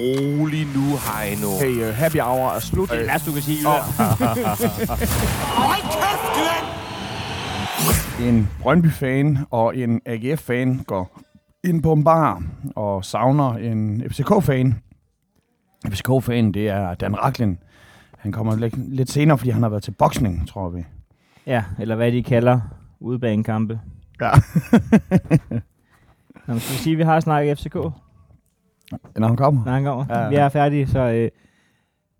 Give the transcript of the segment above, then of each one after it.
rolig nu, Heino. Hey, uh, happy hour er slut. Det er værst, du kan sige. Hold kæft, Glenn! En Brøndby-fan og en AGF-fan går ind på en bar og savner en FCK-fan. FCK-fan, det er Dan Raklin. Han kommer lidt, lidt senere, fordi han har været til boksning, tror vi. Ja, eller hvad de kalder udebanekampe. Ja. Nå, skal vi sige, at vi har snakket FCK, Når han kommer. når han kommer? Ja. Vi er færdige, så øh,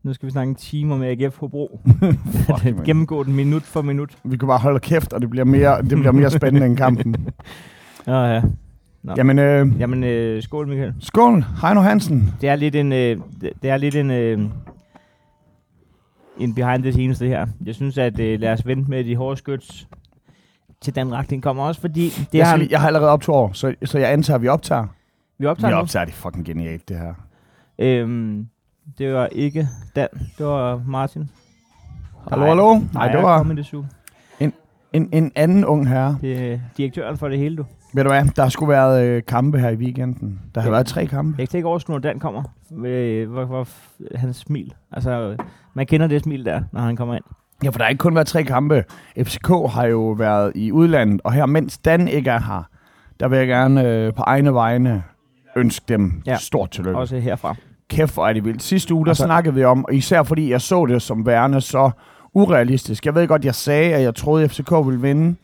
nu skal vi snakke en time om AGF Hobro. Fuck, man. Gennemgå den minut for minut. Vi kan bare holde kæft, og det bliver mere, det bliver mere spændende end kampen. Ja, ja. Nå. Jamen, øh, Jamen, øh, skål Michael. skål, Heino Hansen. Det er lidt en, øh, det er lidt en, øh, en behind the scenes det her. Jeg synes, at øh, lad os vente med de hårde skyts til Dan Racklin kommer også, fordi det Jeg, har han, lige- jeg har allerede op to år, så, så jeg antager, at vi optager. Vi optager Vi optager, det er fucking genialt, det her. Øhm, det var ikke Dan, det var Martin. Hallo, hallo? Nej, Nej, det var Comedy Zoo. en, en anden ung herre. Det er direktøren for det hele, du. Ved du hvad, der skulle været øh, kampe her i weekenden. Der har Ja. været tre kampe. Jeg kan ikke overskue, når Dan kommer. Øh, hvor, hvor, hans smil. Altså, man kender det smil der, når han kommer ind. Ja, for der har ikke kun været tre kampe. FCK har jo været i udlandet, og her, mens Dan ikke er her, der vil jeg gerne øh, på egne vegne ønske dem Ja. stort tillykke. Også herfra. Kæft, hvor er det vildt. Sidste uge, der Altså- snakkede vi om, især fordi jeg så det som værende så urealistisk. Jeg ved godt, jeg sagde, at jeg troede, at FCK ville vinde.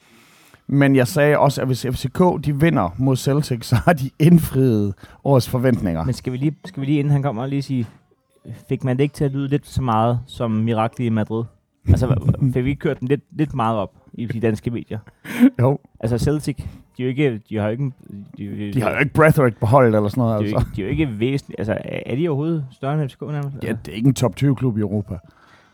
Men jeg sagde også, at hvis FCK de vinder mod Celtic, så har de indfriet årets forventninger. Men skal vi, lige, skal vi lige, inden han kommer, lige sige, fik man det ikke til at lyde lidt så meget som miraklet i Madrid? Altså, fik vi kørt den lidt, lidt meget op i de danske medier? Jo, Altså, Celtic, de er jo ikke, de har jo ikke, de, de har jo ikke Breathwaite på holdet eller sådan noget. de, er Altså. ikke, de er jo ikke væsentligt, altså, er de overhovedet større end FCK nærmest? Ja, det er ikke en top 20-klub i Europa.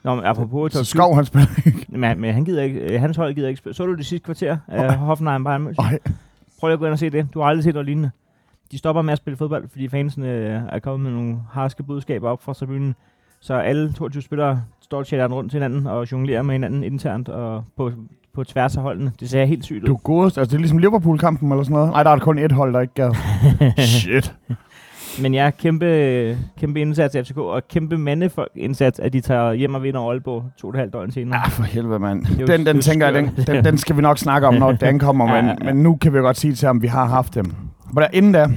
Nå, men apropos Så Skov, han spiller ikke. Men, men han gider ikke, øh, hans hold gider ikke spille. Så du det sidste kvarter af Hoffenheim Bayern München? Ej, Prøv lige at gå ind og se det. Du har aldrig set noget lignende. De stopper med at spille fodbold, fordi fansene øh, er kommet med nogle harske budskaber op fra tribunen. Så alle 22 spillere står og chatter rundt til hinanden og jonglerer med hinanden internt og på, på tværs af holdene. Det ser helt sygt ud. du godest. Altså, det er ligesom Liverpool-kampen eller sådan noget. Nej, der er kun et hold, der ikke gad. Shit. Men ja, kæmpe, kæmpe indsats af FCK og kæmpe indsats, at de tager hjem og vinder Aalborg to og et halvt døgn senere. Ah, for helvede, mand. Den, den jo tænker jeg, den, den, den skal vi nok snakke om, når den kommer. Ja, Men, ja, ja. men nu kan vi godt sige til ham, at vi har haft dem. Men der, inden da, Mm.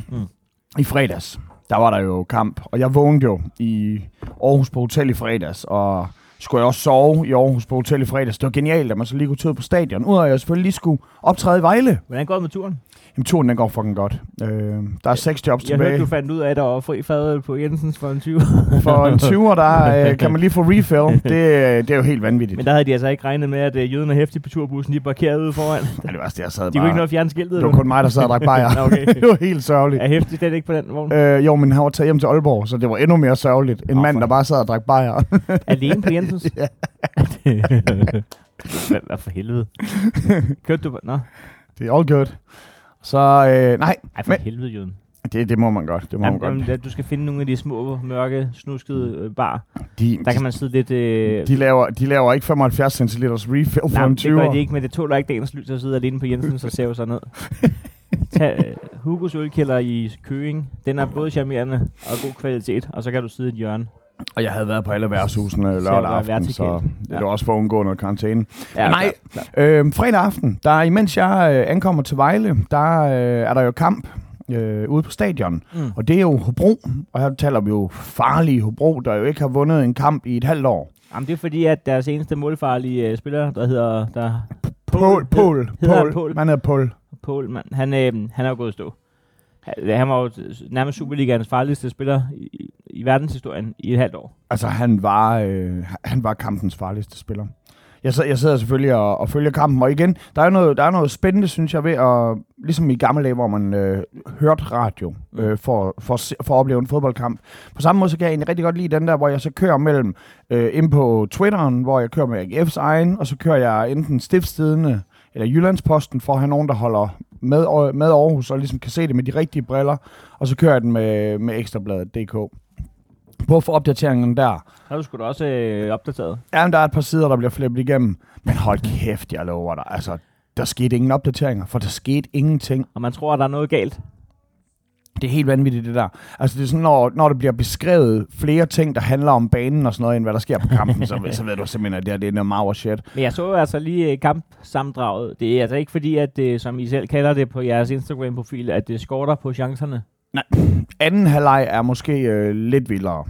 i fredags, der var der jo kamp. Og jeg vågnede jo i Aarhus på hotel i fredags, og skulle jeg også sove i Aarhus på hotel i fredags. Det var genialt, at man så lige kunne tage ud på stadion. Udover at jeg selvfølgelig lige skulle optræde i Vejle. Hvordan går det med turen? Jamen, turen den går fucking godt. Øh, der er seks jobs Jeg hørte, tilbage. du fandt ud af, at der var fri fadøl på Jensens for en 20. For en 20'er, der øh, kan man lige få refill. Det, øh, det er jo helt vanvittigt. Men der havde de altså ikke regnet med, at øh, jøden er hæftig på turbussen, de er parkeret ude foran. Ja, det var det, jeg sad De bare... kunne ikke nå at fjerne skiltet. det var kun mig, der sad og drak bajer. Okay. det var helt sørgeligt. Er hæftig slet ikke på den vogn? Øh, jo, men han var taget hjem til Aalborg, så det var endnu mere sørgeligt. En Åh, mand, der bare sad og drak bajer. Alene på Jensens? Ja. hvad, hvad for helvede? Kørte du? Nå, det er all good. Så øh, nej, ej for Men- helvede, jøden. det, det må man godt. Det må man Jamen, godt. jamen, du skal finde nogle af de små, mørke, snuskede øh, bar. De, Der kan man sidde lidt... Øh, de, laver, de laver ikke 75 centiliters refill for en det gør 20'er. de ikke, men det tåler ikke dagens lys at sidde alene på Jensens og sæve sig ned. Tag øh, Hugos ølkælder i Køing. Den er både charmerende og god kvalitet, og så kan du sidde i et hjørne. Og jeg havde været på alle værtshusene lørdag aften, så det var også for at undgå noget karantæne. Ja, Nej. klar, klar. Øh, fredag aften, der imens jeg øh, ankommer til Vejle, der øh, er der jo kamp øh, ude på stadion. Mm. Og det er jo Hobro, og her taler vi jo farlige Hobro, der jo ikke har vundet en kamp i et halvt år. Jamen, det er fordi, at deres eneste målfarlige øh, spiller, der hedder... Der, hedder han Pål, Pål? man hedder. Paul, man, han, øh, han er jo gået stå. Han, han var jo nærmest Superligaens farligste spiller i, i verdenshistorien i et halvt år. Altså, han var, øh, han var kampens farligste spiller. Jeg, sidder, jeg sidder selvfølgelig og, og følger kampen, og igen, der er, noget, der er noget spændende, synes jeg, ved at, ligesom i gamle dage, hvor man øh, hørte radio øh, for, for, for at opleve en fodboldkamp. På samme måde, så kan jeg egentlig rigtig godt lide den der, hvor jeg så kører mellem øh, ind på Twitteren, hvor jeg kører med AGF's egen, og så kører jeg enten Stiftstidende eller Jyllandsposten, for at have nogen, der holder med, med Aarhus, og ligesom kan se det med de rigtige briller, og så kører jeg den med, med Ekstrabladet.dk. På få opdateringerne der. Har du sgu da også øh, opdateret? Ja, men der er et par sider, der bliver flippet igennem. Men hold kæft, jeg lover dig. Altså, der skete ingen opdateringer, for der skete ingenting. Og man tror, at der er noget galt. Det er helt vanvittigt, det der. Altså, det er sådan, når, når der bliver beskrevet flere ting, der handler om banen og sådan noget, end hvad der sker på kampen, så, så ved du simpelthen, at det, her, det er noget meget shit. Men jeg så altså lige øh, kampsammendraget. Det er altså ikke fordi, at det, som I selv kalder det på jeres Instagram-profil, at det skorter på chancerne. Anden halvleg er måske øh, lidt vildere.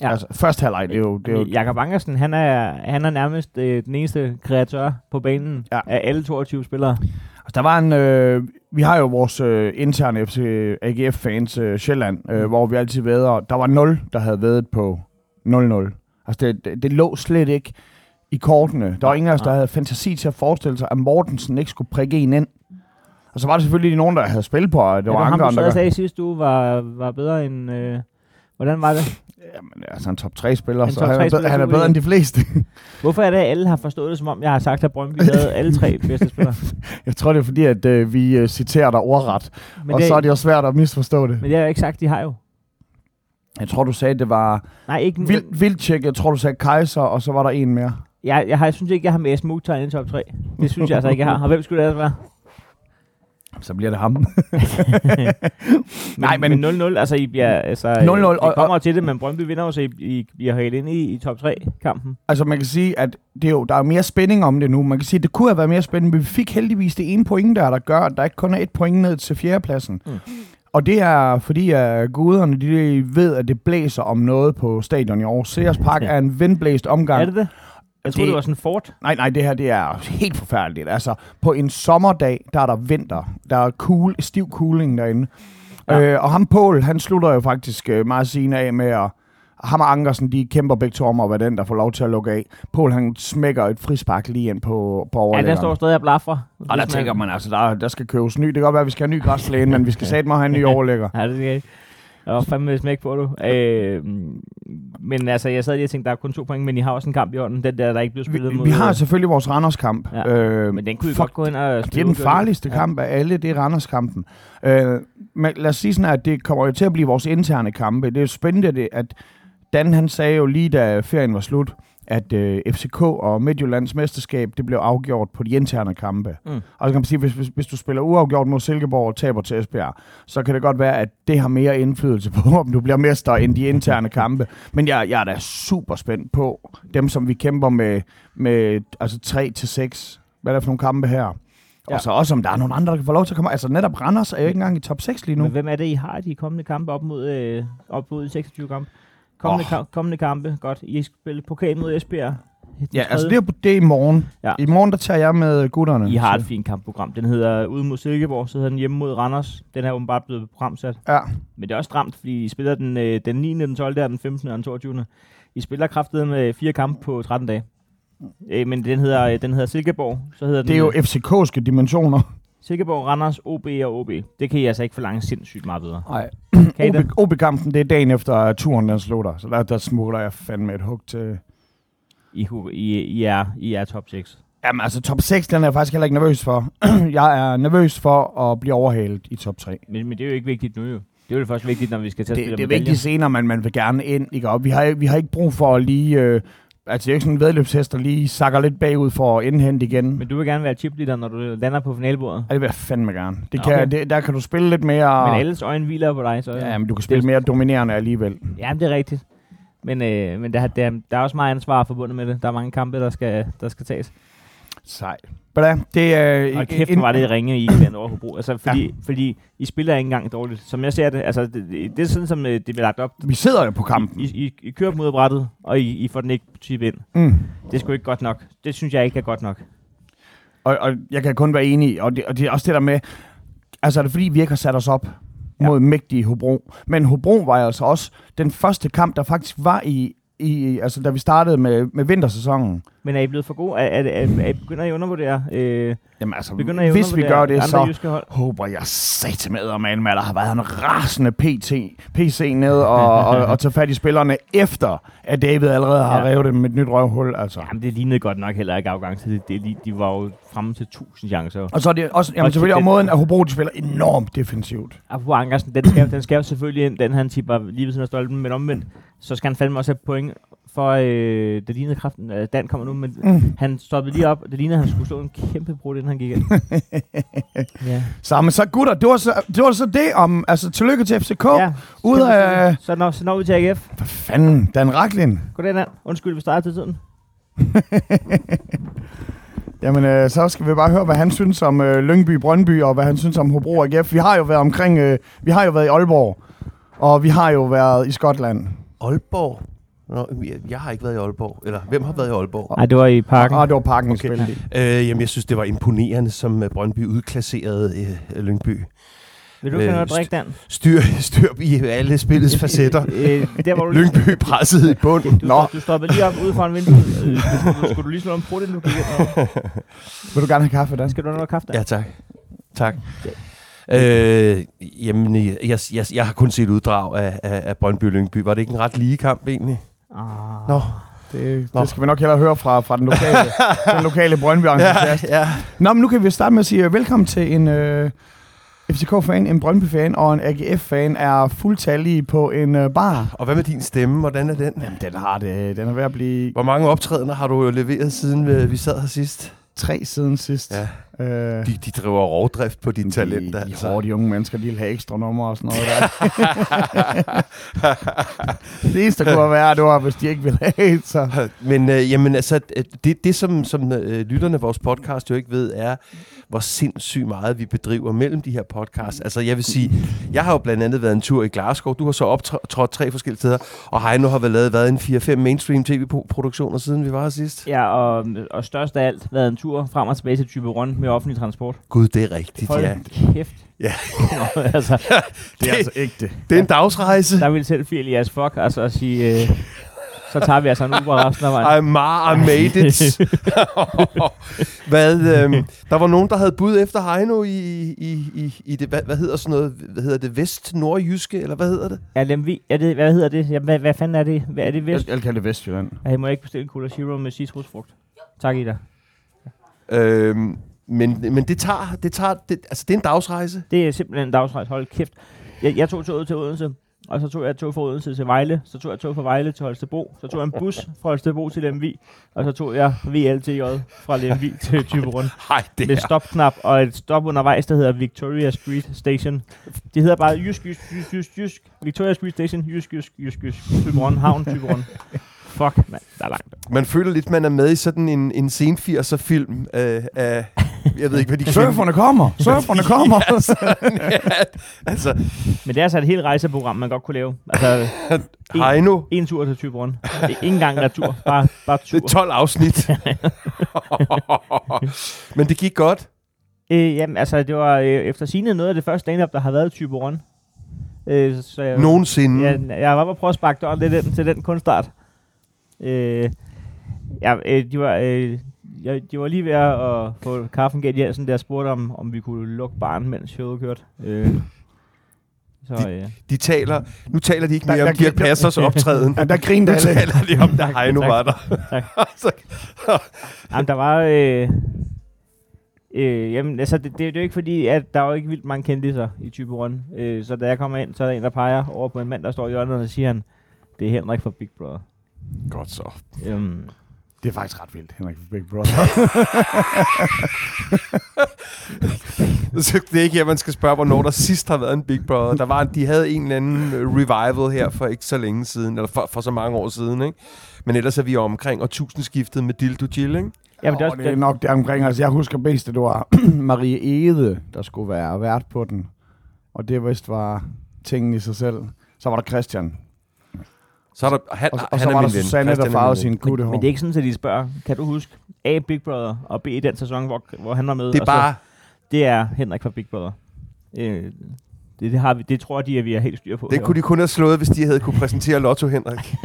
Ja. Altså, første halvleg, det er jo... Det er jo Jakob Angersen, han er, han er nærmest øh, den eneste kreatør på banen Ja. af alle 22 spillere. altså, der var en... Øh, vi har jo vores øh, interne FC AGF-fans øh, Sjælland, øh, Mm. hvor vi altid væder. Der var 0, der havde været på 0-0. Altså, det, det, det lå slet ikke i kortene. Der var ingen af os, der Nej. havde fantasi til at forestille sig, at Mortensen ikke skulle prikke en ind. Og så var der selvfølgelig nogen, der havde spil på, og det Det var var ham, der... sagde sidste uge, var, var bedre end... Øh, hvordan var det? Jamen, altså en top 3-spiller, En så top han, er, tre bedre, spiller, han er bedre end de fleste. Hvorfor er det, at alle har forstået det, som om jeg har sagt, at Brøndby havde alle tre bedste spillere? Jeg tror, det er fordi, at øh, vi øh, citerer dig ordret, Men og det, så er det jo svært at misforstå det. men det har jeg ikke sagt, de har jo. Jeg tror, du sagde, det var Nej, ikke... Vild, Vildtjek, jeg tror, du sagde Kaiser, og så var der en mere. Jeg, jeg, har, jeg synes ikke, jeg har med Mukhtar i top 3. Det synes jeg altså ikke, jeg har. Og hvem skulle det ellers være? Så bliver det ham. Nej, men, men 0-0, altså I bliver, altså, 0-0, I og- kommer jo til det, men Brøndby vinder jo, så I, I bliver helt ind i, i top 3-kampen. altså, man kan sige, at det er jo, der er mere spænding om det nu. Man kan sige, at det kunne have været mere spændende, men vi fik heldigvis det ene point der, der gør, at der ikke kun er et point ned til fjerdepladsen. Mm. Og det er fordi, at guderne de ved, at det blæser om noget på stadion i år. Sears Park er en vindblæst omgang. Er det det? Jeg troede, Det- det var sådan fort. Nej, nej, det her det er helt forfærdeligt. Altså, på en sommerdag, der er der vinter. Der er cool, stiv cooling derinde. Ja. Øh, og ham Pål, han slutter jo faktisk øh, meget sine af med at... Ham og Ankersen, de kæmper begge to om at være den, der får lov til at lukke af. Pål, han smækker et frispark lige ind på, på Ja, der står stadig og blaffer. og der tænker man, altså, der, der skal købes ny. Det kan godt være, at vi skal have en ny græsplæne, men vi skal satme have en ny overlægger. Ja, det skal jeg. Der var fandme smæk på, du. Øh, men altså, jeg sad lige og tænkte, der er kun to point, men I har også en kamp i hånden. Den der, der ikke blev spillet Vi, mod... vi har selvfølgelig vores Randers-kamp. Ja, øh, Men den kunne I fuck, godt gå ind og Det er spille den farligste kamp af alle, det er Randers-kampen. Øh, men lad os sige sådan, at det kommer jo til at blive vores interne kampe. Det er jo spændende, det, at Dan han sagde jo lige da ferien var slut, at øh, FCK og Midtjyllands mesterskab, det blev afgjort på de interne kampe. Mm. Og så kan man sige, hvis, hvis, hvis du spiller uafgjort mod Silkeborg og taber til Esbjerg, så kan det godt være, at det har mere indflydelse på, om du bliver mester, end de interne kampe. Men jeg, jeg er da super spændt på dem, som vi kæmper med, med altså 3 til 6. Hvad er det for nogle kampe her? Ja. Og så også, om der er nogle andre, der kan få lov til at komme. Altså netop Randers er jo ikke engang i top 6 lige nu. Men hvem er det, I har i de kommende kampe op mod, øh, op mod de 26 kampe? Kommende, oh. kamp, kommende kampe, godt. I spiller pokal mod Esbjerg. Den Ja, altså det er, det er i morgen. Ja. I morgen, der tager jeg med gutterne. I har et fint kampprogram. Den hedder ude mod Silkeborg, så hedder den hjemme mod Randers. Den er åbenbart blevet programsat. Ja, Men det er også stramt, fordi I spiller den, øh, den 9., den 12., og den 15. og den 22. I spiller kraftet med fire kampe på 13 dage. Øh, men den hedder, øh, den hedder Silkeborg. Så hedder det er den, jo FCK'ske dimensioner. Silkeborg, Randers, OB og OB. Det kan I altså ikke forlange sindssygt meget bedre. Nej. OB-kampen, det er dagen efter turen den slutter. Så der, der smutter jeg fandme et hug til... I, I, I, er, I er top 6. Jamen altså, top 6, den er jeg faktisk heller ikke nervøs for. jeg er nervøs for at blive overhalet i top 3. Men, men det er jo ikke vigtigt nu jo. Det er jo først vigtigt, når vi skal til at Det, spille det er medaljer. vigtigt senere, men man vil gerne ind. Ikke? Og vi, har, vi har ikke brug for at lige... Øh, altså, det er jo ikke sådan en vedløbshest, der lige sakker lidt bagud for at indhente igen. Men du vil gerne være chipleader, når du lander på finalebordet. Ja, det vil jeg fandme gerne. Det Okay. kan, det, der kan du spille lidt mere... Men alles øjne hviler på dig, så... Ja, men du kan spille mere dominerende alligevel. Ja, det er rigtigt. Men, øh, men der, der, der er også meget ansvar forbundet med det. Der er mange kampe, der skal, der skal tages. Sej. Hvad det er... Og kæft, hvor var det ringe, I gik over Hobro. Altså, fordi, ja. fordi I spiller ikke engang dårligt. Som jeg ser det, altså, det, det, er sådan, som øh, det bliver lagt op. Vi sidder jo på kampen. I, I, I kører mod brættet, og I, I får den ikke chip ind. Mm. Det er sgu ikke godt nok. Det synes jeg ikke er godt nok. Og, og jeg kan kun være enig. Og det, og det er også det der med... Altså, er det fordi, vi ikke har sat os op Ja. mod mægtige Hobro? Men Hobro var altså også den første kamp, der faktisk var i... i altså, da vi startede med, med vintersæsonen. Men er I blevet for gode? Er, er, er, er, begynder I at undervurdere? Øh, Jamen altså, begynder I hvis vi gør det, så håber jeg sat med at at der har været en rasende PT, PC ned og, og, og tage fat i spillerne efter, at David allerede har Ja. revet dem med et nyt røvhul. Altså. Jamen, det lignede godt nok heller ikke afgang til det. det de, var jo fremme til 1000 chancer. Og så er det også, jamen selvfølgelig om måden, at Hobro de spiller enormt defensivt. Apropos Ankersen, den skal, den skal jo selvfølgelig ind, den han tipper lige ved siden af stolpen, men omvendt, så skal han fandme også have point for øh, det lignede kraften, øh, Dan kommer nu, men Mm. han stoppede lige op, det lignede, at han skulle slå en kæmpe brud, inden han gik ind. ja. Så, men så gutter, det var så det, var så det om, altså tillykke til FCK. ja. Ud af, Så når, så når vi til AGF. hvad fanden, Dan Raklin. Goddag, Dan. Undskyld, vi startede til tiden. Jamen, øh, så skal vi bare høre, hvad han synes om øh, Lyngby Brøndby, og hvad han synes om Hobro AGF. Vi har jo været omkring, øh, vi har jo været i Aalborg, og vi har jo været i Skotland. Aalborg? Nå, jeg, jeg har ikke været i Aalborg. Eller hvem har været i Aalborg? Nej, det var i parken. Og det var parken, okay. Okay. Øh, jamen, jeg synes, det var imponerende, som øh, Brøndby udklasserede øh, Lyngby. Vil du ikke have noget at Øh, drikke, Dan? Styr, styr i alle spillets facetter. Øh, der, hvor du Lyngby presset i bund. Du, Nå. du stoppede lige op ude foran vinduet. Øh, skulle, skulle du lige slå en brud, inden du gik ind? Vil du gerne have kaffe, Dan? Skal du have noget kaffe, Dan? Ja, tak. Tak. Øh, jamen, jeg, jeg, jeg har kun set uddrag af, af, af Brøndby Lyngby. Var det ikke en ret lige kamp, egentlig? Ah. Nå. Det, Nå. det skal vi nok hellere høre fra, fra den lokale, den lokale brøndby Ja, ja. Nå, men nu kan vi starte med at sige øh, velkommen til en øh, FCK-fan, en Brøndby-fan og en AGF-fan er fuldtallige på en øh, bar. Og hvad med din stemme? Hvordan er den? Jamen, den har det. Den er ved at blive Hvor mange optrædener har du leveret, siden øh, vi sad her sidst? tre siden sidst. Ja. Øh, De, de driver rovdrift på dine talenter. De, de altså. hårde de unge mennesker, de vil have ekstra numre og sådan noget der. det eneste, der kunne være, det var, hvis de ikke ville have, så... Men øh, jamen, altså, det, det som, som øh, lytterne af vores podcast jo ikke ved, er, hvor sindssygt meget vi bedriver mellem de her podcasts. Altså, jeg vil sige, jeg har jo blandt andet været en tur i Glasgow. Du har så optrådt tre forskellige steder, og Heino har vel lavet været en 4-5 mainstream tv-produktioner, siden vi var her sidst. Ja, og, og størst af alt været en tur frem og tilbage til Typerun med offentlig transport. Gud, det er rigtigt, Hold ja. kæft. Ja. Nå, altså, Det er altså ægte. Det er en dagsrejse. der ville selv feel as fuck, altså at sige, øh, så tager vi altså en Uber resten af vejen. I, ma- I made it. hvad, øhm, der var nogen, der havde bud efter Heino i, i, i, i det, hvad, hvad hedder sådan noget, hvad hedder det, vest nordjyske, eller hvad hedder det? Ja, Lemvi, er det, hvad hedder det? Ja, hvad, hvad fanden er det? Hvad er det Jeg, vest? jeg kalder det Vestjylland. Ja, jeg må ikke bestille en Cola Zero med citrusfrugt. Tak, Ida. Øhm, men, men det tager, det tager, det, altså det er en dagsrejse. Det er simpelthen en dagsrejse. Hold kæft. Jeg, jeg tog toget til Odense, og så tog jeg tog fra Odense til Vejle, så tog jeg tog fra Vejle til Holstebro, så tog jeg en bus fra Holstebro til Lemvi, og så tog jeg VLTJ fra Lemvi til Typerun. Nej, det Med stopknap og et stop undervejs, der hedder Victoria Street Station. Det hedder bare Jysk, Jysk, Jysk, Jysk, Jysk. Victoria Street Station, Jysk, Jysk, Jysk, Jysk. Typerun, havn, Typerun. Fuck, mand. Der er langt. Man føler lidt, man er med i sådan en, en sen 80'er film øh, af, jeg ved ikke, hvad de Surferne kommer! Surferne kommer! ja, altså, Men det er altså et helt rejseprogram, man godt kunne lave. Altså, Heino, en tur til Typerun. Ingen gang retur. Bare, bare tur. det er 12 afsnit. Men det gik godt. Øh, jamen, altså, det var øh, efter sigende noget af det første stand-up, der har været i Typerun. Øh, så jeg, Nogensinde. Ja, jeg var bare prøve at sparke døren lidt ind til den kunstart. Øh, ja, øh, de, var, øh, jeg, de var lige ved at få kaffen galt Jensen, der spurgte om, om vi kunne lukke barn, mens showet kørte. Øh, så øh, De taler, nu taler de ikke Der- mere der- om Dirk der- Passers optræden. ja, der grinte Nu alle. taler de om, da Heino var der. Tak. Så- jamen, der var... Øh, øh, jamen, altså, det, det, det er jo ikke fordi, at der er jo ikke vildt mange kendte i Typerun. Øh, så da jeg kommer ind, så er der en, der peger over på en mand, der står i hjørnet, og så siger han, det er Henrik fra Big Brother. Godt så. Øhm, Det er faktisk ret vildt, Henrik Big Brother. Så det er ikke her, man skal spørge, hvornår der sidst har været en Big Brother. Der var, de havde en eller anden øh, revival her for ikke så længe siden, eller for, for så mange år siden, ikke? Men ellers er vi omkring årtusindskiftet med Dildo Jill, ikke? jamen, det er også, det er nok der omkring. Altså, jeg husker bedst, at det var Marie Ede, der skulle være vært på den. Og det vist var tingen i sig selv. Så var der Christian. Så er der, han, Og, og han så er var der. Susanne, der er farvede sin gutte Men, men det er ikke sådan, at de spørger, kan du huske A. Big Brother og B. den sæson, hvor, hvor han var med? Det er og så, bare... det er Henrik fra Big Brother. Øh, det, det, har vi, det tror de, at vi har helt styr på. Det kunne de kun have slået, hvis de havde kunne præsentere Lotto Henrik.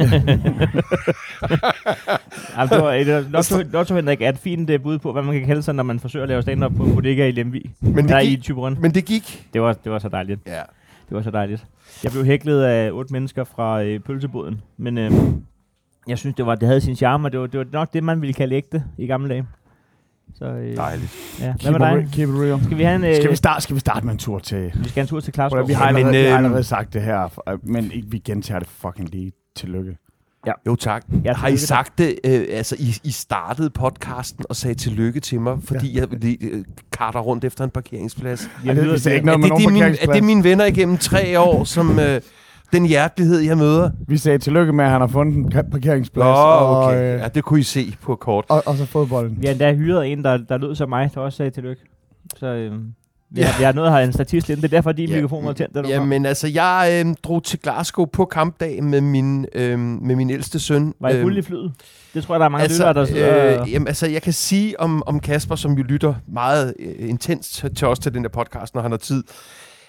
Jamen, det var, et, Lotto, Lotto Henrik er et fint uh, bud på, hvad man kan kalde sig, når man forsøger at lave stand-up på en bodega i Lemvi. Men Der det i gik, Typerun. men det gik. Det var, det var så dejligt. Ja. Det var så dejligt. Jeg blev hæklet af otte mennesker fra øh, pølseboden, men øh, jeg synes, det, var, det havde sin charme, og det var, det var nok det, man ville kalde ægte i gamle dage. Så, øh, Dejligt. Ja. Hvad Keep med dig? keep it real. Skal vi have en... Øh, Skal vi, starte, skal vi starte med en tur til... vi skal have en tur til Klarskov. vi, har Men, allerede, vi har øh, allerede sagt det her, øh, men ikke, vi gentager det fucking lige. Tillykke. Ja. Jo, tak. Ja, Har I sagt det, øh, altså I, I startede podcasten og sagde tillykke til mig, fordi jeg lige, øh, karter rundt efter en parkeringsplads. Har det- er til- ikke noget med det, nogen er mine venner igennem tre år, som øh, den hjertelighed, jeg møder? Vi sagde tillykke med, at han har fundet en parkeringsplads. Nå, og, okay. øh, Ja, det kunne I se på kort. og, og så fodbolden. Vi har endda hyret en, der, der lød som mig, der også sagde tillykke. Så øh, vi, Ja. har, vi har nået at have en statist ind. Det er derfor, din Ja. mikrofon var tændt. kom. Jamen altså, jeg øh, drog til Glasgow på kampdag med min, øh, med min ældste søn. Var I Øhm, fuld i flyet? Det tror jeg, der er mange lyttere, der sidder... øh, jamen, altså, jeg kan sige om, om Kasper, som jo lytter meget øh, intenst til, til os til den der podcast, når han har tid,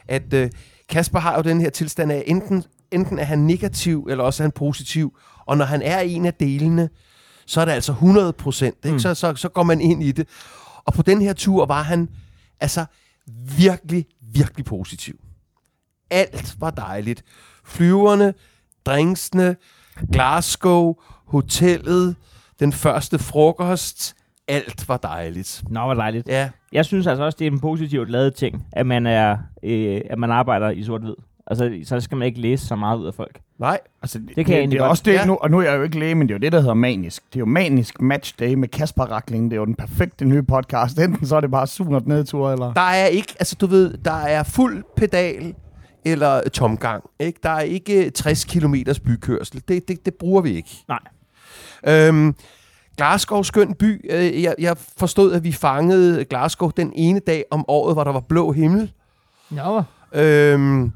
at øh, Kasper har jo den her tilstand af, enten, enten er han negativ, eller også er han positiv. Og når han er en af delene, så er det altså 100 procent. Mm. Så, så, så går man ind i det. Og på den her tur var han altså virkelig, virkelig positiv. Alt var dejligt. Flyverne, drinksene, Glasgow, hotellet, den første frokost. Alt var dejligt. Nå, hvor dejligt. Ja, Jeg synes altså også, det er en positivt lavet ting, at man, er, øh, at man arbejder i sort-hvid. Altså, så skal man ikke læse så meget ud af folk. nej. Altså, kan jeg egentlig det er godt. også det, Ja. nu, og nu er jeg jo ikke læge, men det er jo det, der hedder manisk. Det er jo manisk match day med Kasper Rakling. Det er jo den perfekte nye podcast. Enten så er det bare surt nedtur, eller... Der er ikke, altså du ved, der er fuld pedal eller tomgang. Ikke? Der er ikke 60 km bykørsel. Det, det, det bruger vi ikke. Nej. Øhm, Glasgow, skøn by. Øh, Jeg, jeg forstod, at vi fangede Glasgow den ene dag om året, hvor der var blå himmel. Nå. Øhm,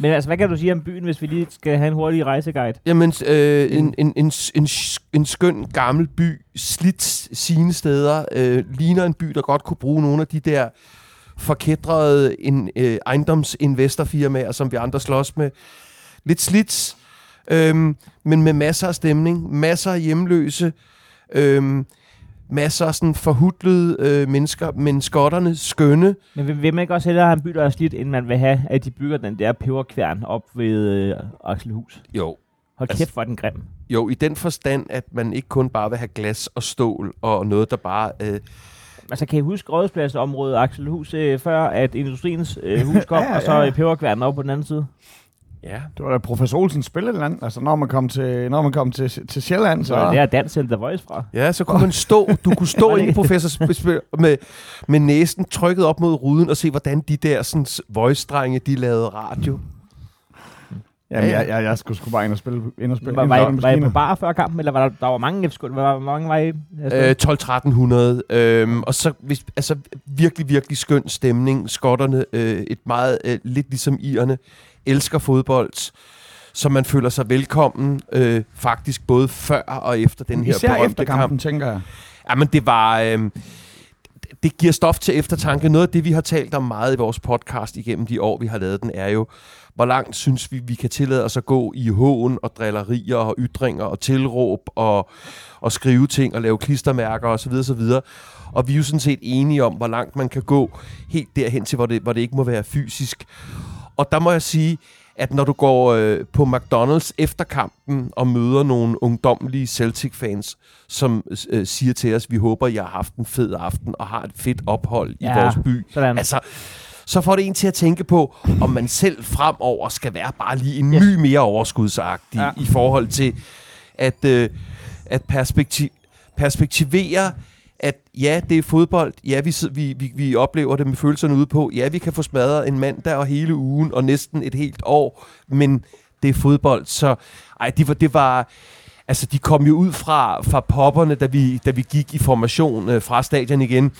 Men altså, hvad kan du sige om byen, hvis vi lige skal have en hurtig rejseguide? Jamen, øh, en, en, en, en, en skøn gammel by, slidt sine steder, øh, ligner en by, der godt kunne bruge nogle af de der forkædrede en, øh, ejendomsinvestorfirmaer, som vi andre slås med. Lidt slidt, øh, men med masser af stemning, masser af hjemløse, øh, masser af sådan forhudlede øh, mennesker, men skotterne skønne. Men vil, vil man ikke også hellere have en by, der er slidt, end man vil have, at de bygger den der peberkværn op ved øh, Akselhus? Jo, Hold Altså- kæft, hvor er den grim. jo, i den forstand, at man ikke kun bare vil have glas og stål og noget, der bare... Øh, Altså, kan I huske rådspladseområdet Akselhus, øh, før at industriens øh, hus kom, Ja, ja, og så ja. øh, peberkværnen op på den anden side? Ja, Det var da professor Olsens spilleland. Altså, når man kom til, når man kom til, til Sjælland, Så er det er dans The Voice fra. Ja, så kunne man stå, du kunne stå inde i professor med, med næsen trykket op mod ruden og se, hvordan de der sådan, voice-drenge, de lavede radio. Jamen, Ja, ja. jeg, jeg, jeg skulle sgu bare ind og spille, ind og spille Var, ind var, I, var I på bar før kampen, eller var der, der var mange FCK? Hvor hvor mange var I? Øh, 12-1300. Øhm, og så hvis, altså, virkelig, virkelig skøn stemning. Skotterne, øh, et meget, øh, lidt ligesom irerne, elsker fodbold. Så man føler sig velkommen, øh, faktisk både før og efter den her Især berømte efter kampen, tænker jeg. Jamen, det var... Øh, det giver stof til eftertanke. Noget af det, vi har talt om meget i vores podcast igennem de år, vi har lavet den, er jo, hvor langt synes vi, vi kan tillade os at gå i hån og drillerier og ytringer og tilråb og, og skrive ting og lave klistermærker osv. osv. Og vi er jo sådan set enige om, hvor langt man kan gå helt derhen til, hvor det, hvor det ikke må være fysisk. Og der må jeg sige, at når du går øh, på McDonald's efter kampen og møder nogle ungdomlige Celtic-fans, som øh, siger til os, vi håber, I har haft en fed aften og har et fedt ophold Ja, i vores by. Sådan. Altså, så får det en til at tænke på, om man selv fremover skal være bare lige en Yes. my mere overskudsagtig Ja. ja. i forhold til at, øh, at perspektiv, perspektivere, at ja, det er fodbold. Ja, vi, vi, vi, vi oplever det med følelserne ude på. Ja, vi kan få smadret en mandag og hele ugen og næsten et helt år, men det er fodbold. Så ej, det var, det var altså, de kom jo ud fra, fra popperne, da vi, da vi gik i formation øh, fra stadion igen.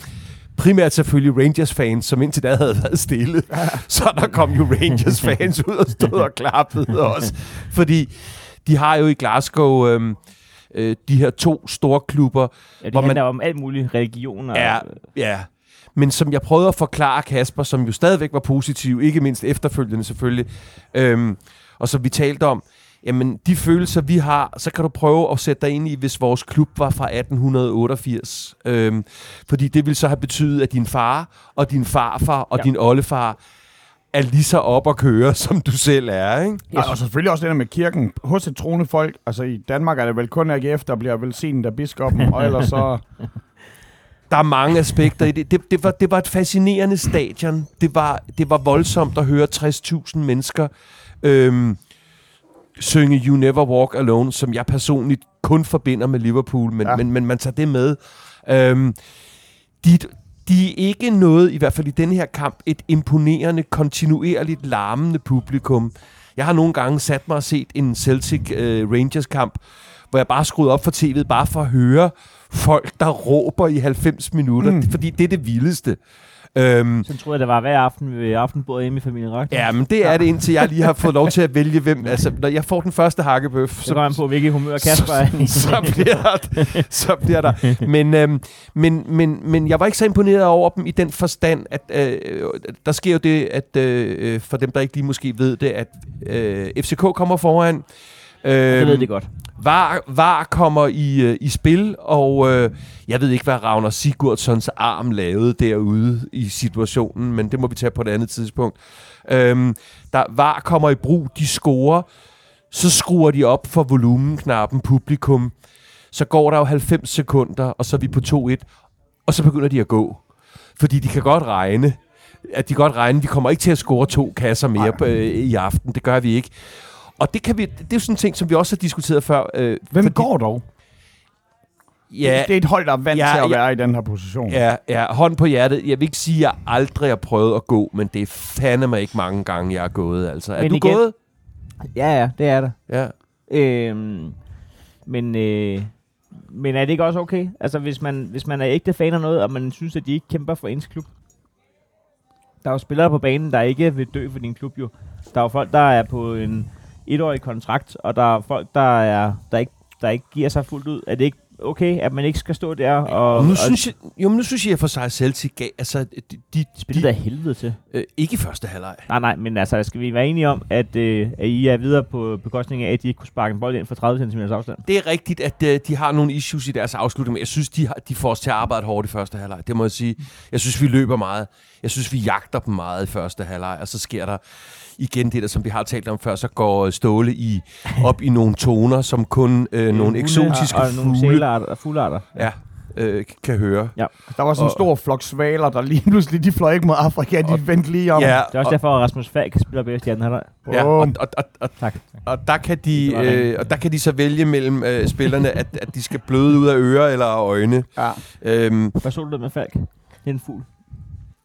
Primært selvfølgelig Rangers-fans, som indtil da havde været stille. Så der kom jo Rangers-fans ud og stod og klappede os. Fordi de har jo i Glasgow øh, øh, de her to store klubber. Ja, det hvor man- handler om alt muligt religion. Og, Ja, ja. Men som jeg prøvede at forklare Kasper, som jo stadigvæk var positiv, ikke mindst efterfølgende selvfølgelig, øhm, og som vi talte om, jamen de følelser, vi har, så kan du prøve at sætte dig ind i, hvis vores klub var fra 1888. Øhm, fordi det vil så have betydet, at din far og din farfar og ja. din oldefar er lige så op at køre, som du selv er, ikke? Ja, og selvfølgelig også det der med kirken. Hos et troende folk, altså i Danmark er det vel kun AGF, der bliver velsignet af biskoppen, og ellers så... Der er mange aspekter i det. Det, det, var, det var et fascinerende stadion. Det var, det var voldsomt at høre 60.000 mennesker øhm, synge You Never Walk Alone, som jeg personligt kun forbinder med Liverpool, men, Ja. men, men man tager det med. Øhm, de, de er ikke noget, i hvert fald i denne her kamp, et imponerende, kontinuerligt larmende publikum. Jeg har nogle gange sat mig og set en Celtic øh, Rangers kamp, hvor jeg bare skruede op for tv'et, bare for at høre folk, der råber i 90 minutter, mm. fordi det er det vildeste. Øhm, Så troede jeg, det var hver aften ved aftenbordet hjemme i familien Rak. ja, men det er det, indtil jeg lige har fået lov til at vælge, hvem... Altså, når jeg får den første hakkebøf, Så går han på, hvilket humør Kasper er i. så, så, bliver der, så bliver der. Men, øhm, men, men, men jeg var ikke så imponeret over dem i den forstand, at øh, der sker jo det, at øh, for dem, der ikke lige måske ved det, at øh, FCK kommer foran. Øh, Det ved de godt. VAR, VAR kommer i, øh, i spil, og øh, jeg ved ikke, hvad Ragnar Sigurdssons arm lavede derude i situationen, men det må vi tage på et andet tidspunkt. Øhm, der VAR kommer i brug, de scorer, så skruer de op for volumenknappen, publikum. Så går der jo 90 sekunder, og så er vi på 2-1, og så begynder de at gå. Fordi de kan godt regne, at de kan godt regne, vi kommer ikke til at score to kasser mere øh, i aften. Det gør vi ikke. Og det, kan vi, det er jo sådan en ting, som vi også har diskuteret før. Øh, Hvem fordi- går dog? Ja, Det er et hold, der er vant Ja, til at ja. være i den her position. ja, ja, hånd på hjertet. Jeg vil ikke sige, at jeg aldrig har prøvet at gå, men det er fandeme ikke mange gange, jeg er gået. Altså. Er Men du igen- gået? Ja, ja, det er det. Ja. Øhm, men, øh, men er det ikke også okay? Altså, hvis man, hvis man er ægte fan af noget, og man synes, at de ikke kæmper for ens klub. Der er jo spillere på banen, der ikke vil dø for din klub, jo. Der er jo folk, der er på en etårig kontrakt, og der er folk, der, er, der, ikke, der ikke giver sig fuldt ud. Er det ikke okay, at man ikke skal stå der og, nu og synes jeg, jo, men nu synes jeg for sig Celtic gav, altså, de, de, spille de, der helvede til? øh, ikke i første halvleg. Nej, nej, men altså, skal vi være enige om, at, øh, at I er videre på bekostning af, at de ikke kunne sparke en bold ind fra 30 cm afstand? Det er rigtigt, at øh, de har nogle issues i deres afslutning, men jeg synes, de, har, de får os til at arbejde hårdt i første halvleg. Det må jeg sige. Jeg synes, vi løber meget. Jeg synes, vi jagter dem meget i første halvleg, og så sker der igen det der, som vi har talt om før, så går øh, Ståle i, op i nogle toner, som kun øh, nogle eksotiske og, og nogle sælarter fuglearter. ja, øh, kan høre. Der var sådan en stor flok svaler, der lige pludselig, de fløj ikke mod Afrika, de vendte lige om. Ja, Det er også og, derfor, at Rasmus Falk spiller bedst i anden halvleg. ja, og, og, og, og, Tak. og, der kan de, øh, og der kan de så vælge mellem øh, spillerne, at, at de skal bløde ud af ører eller af øjne. Ja. Øhm, Hvad så du med Falk? Det er en fugl.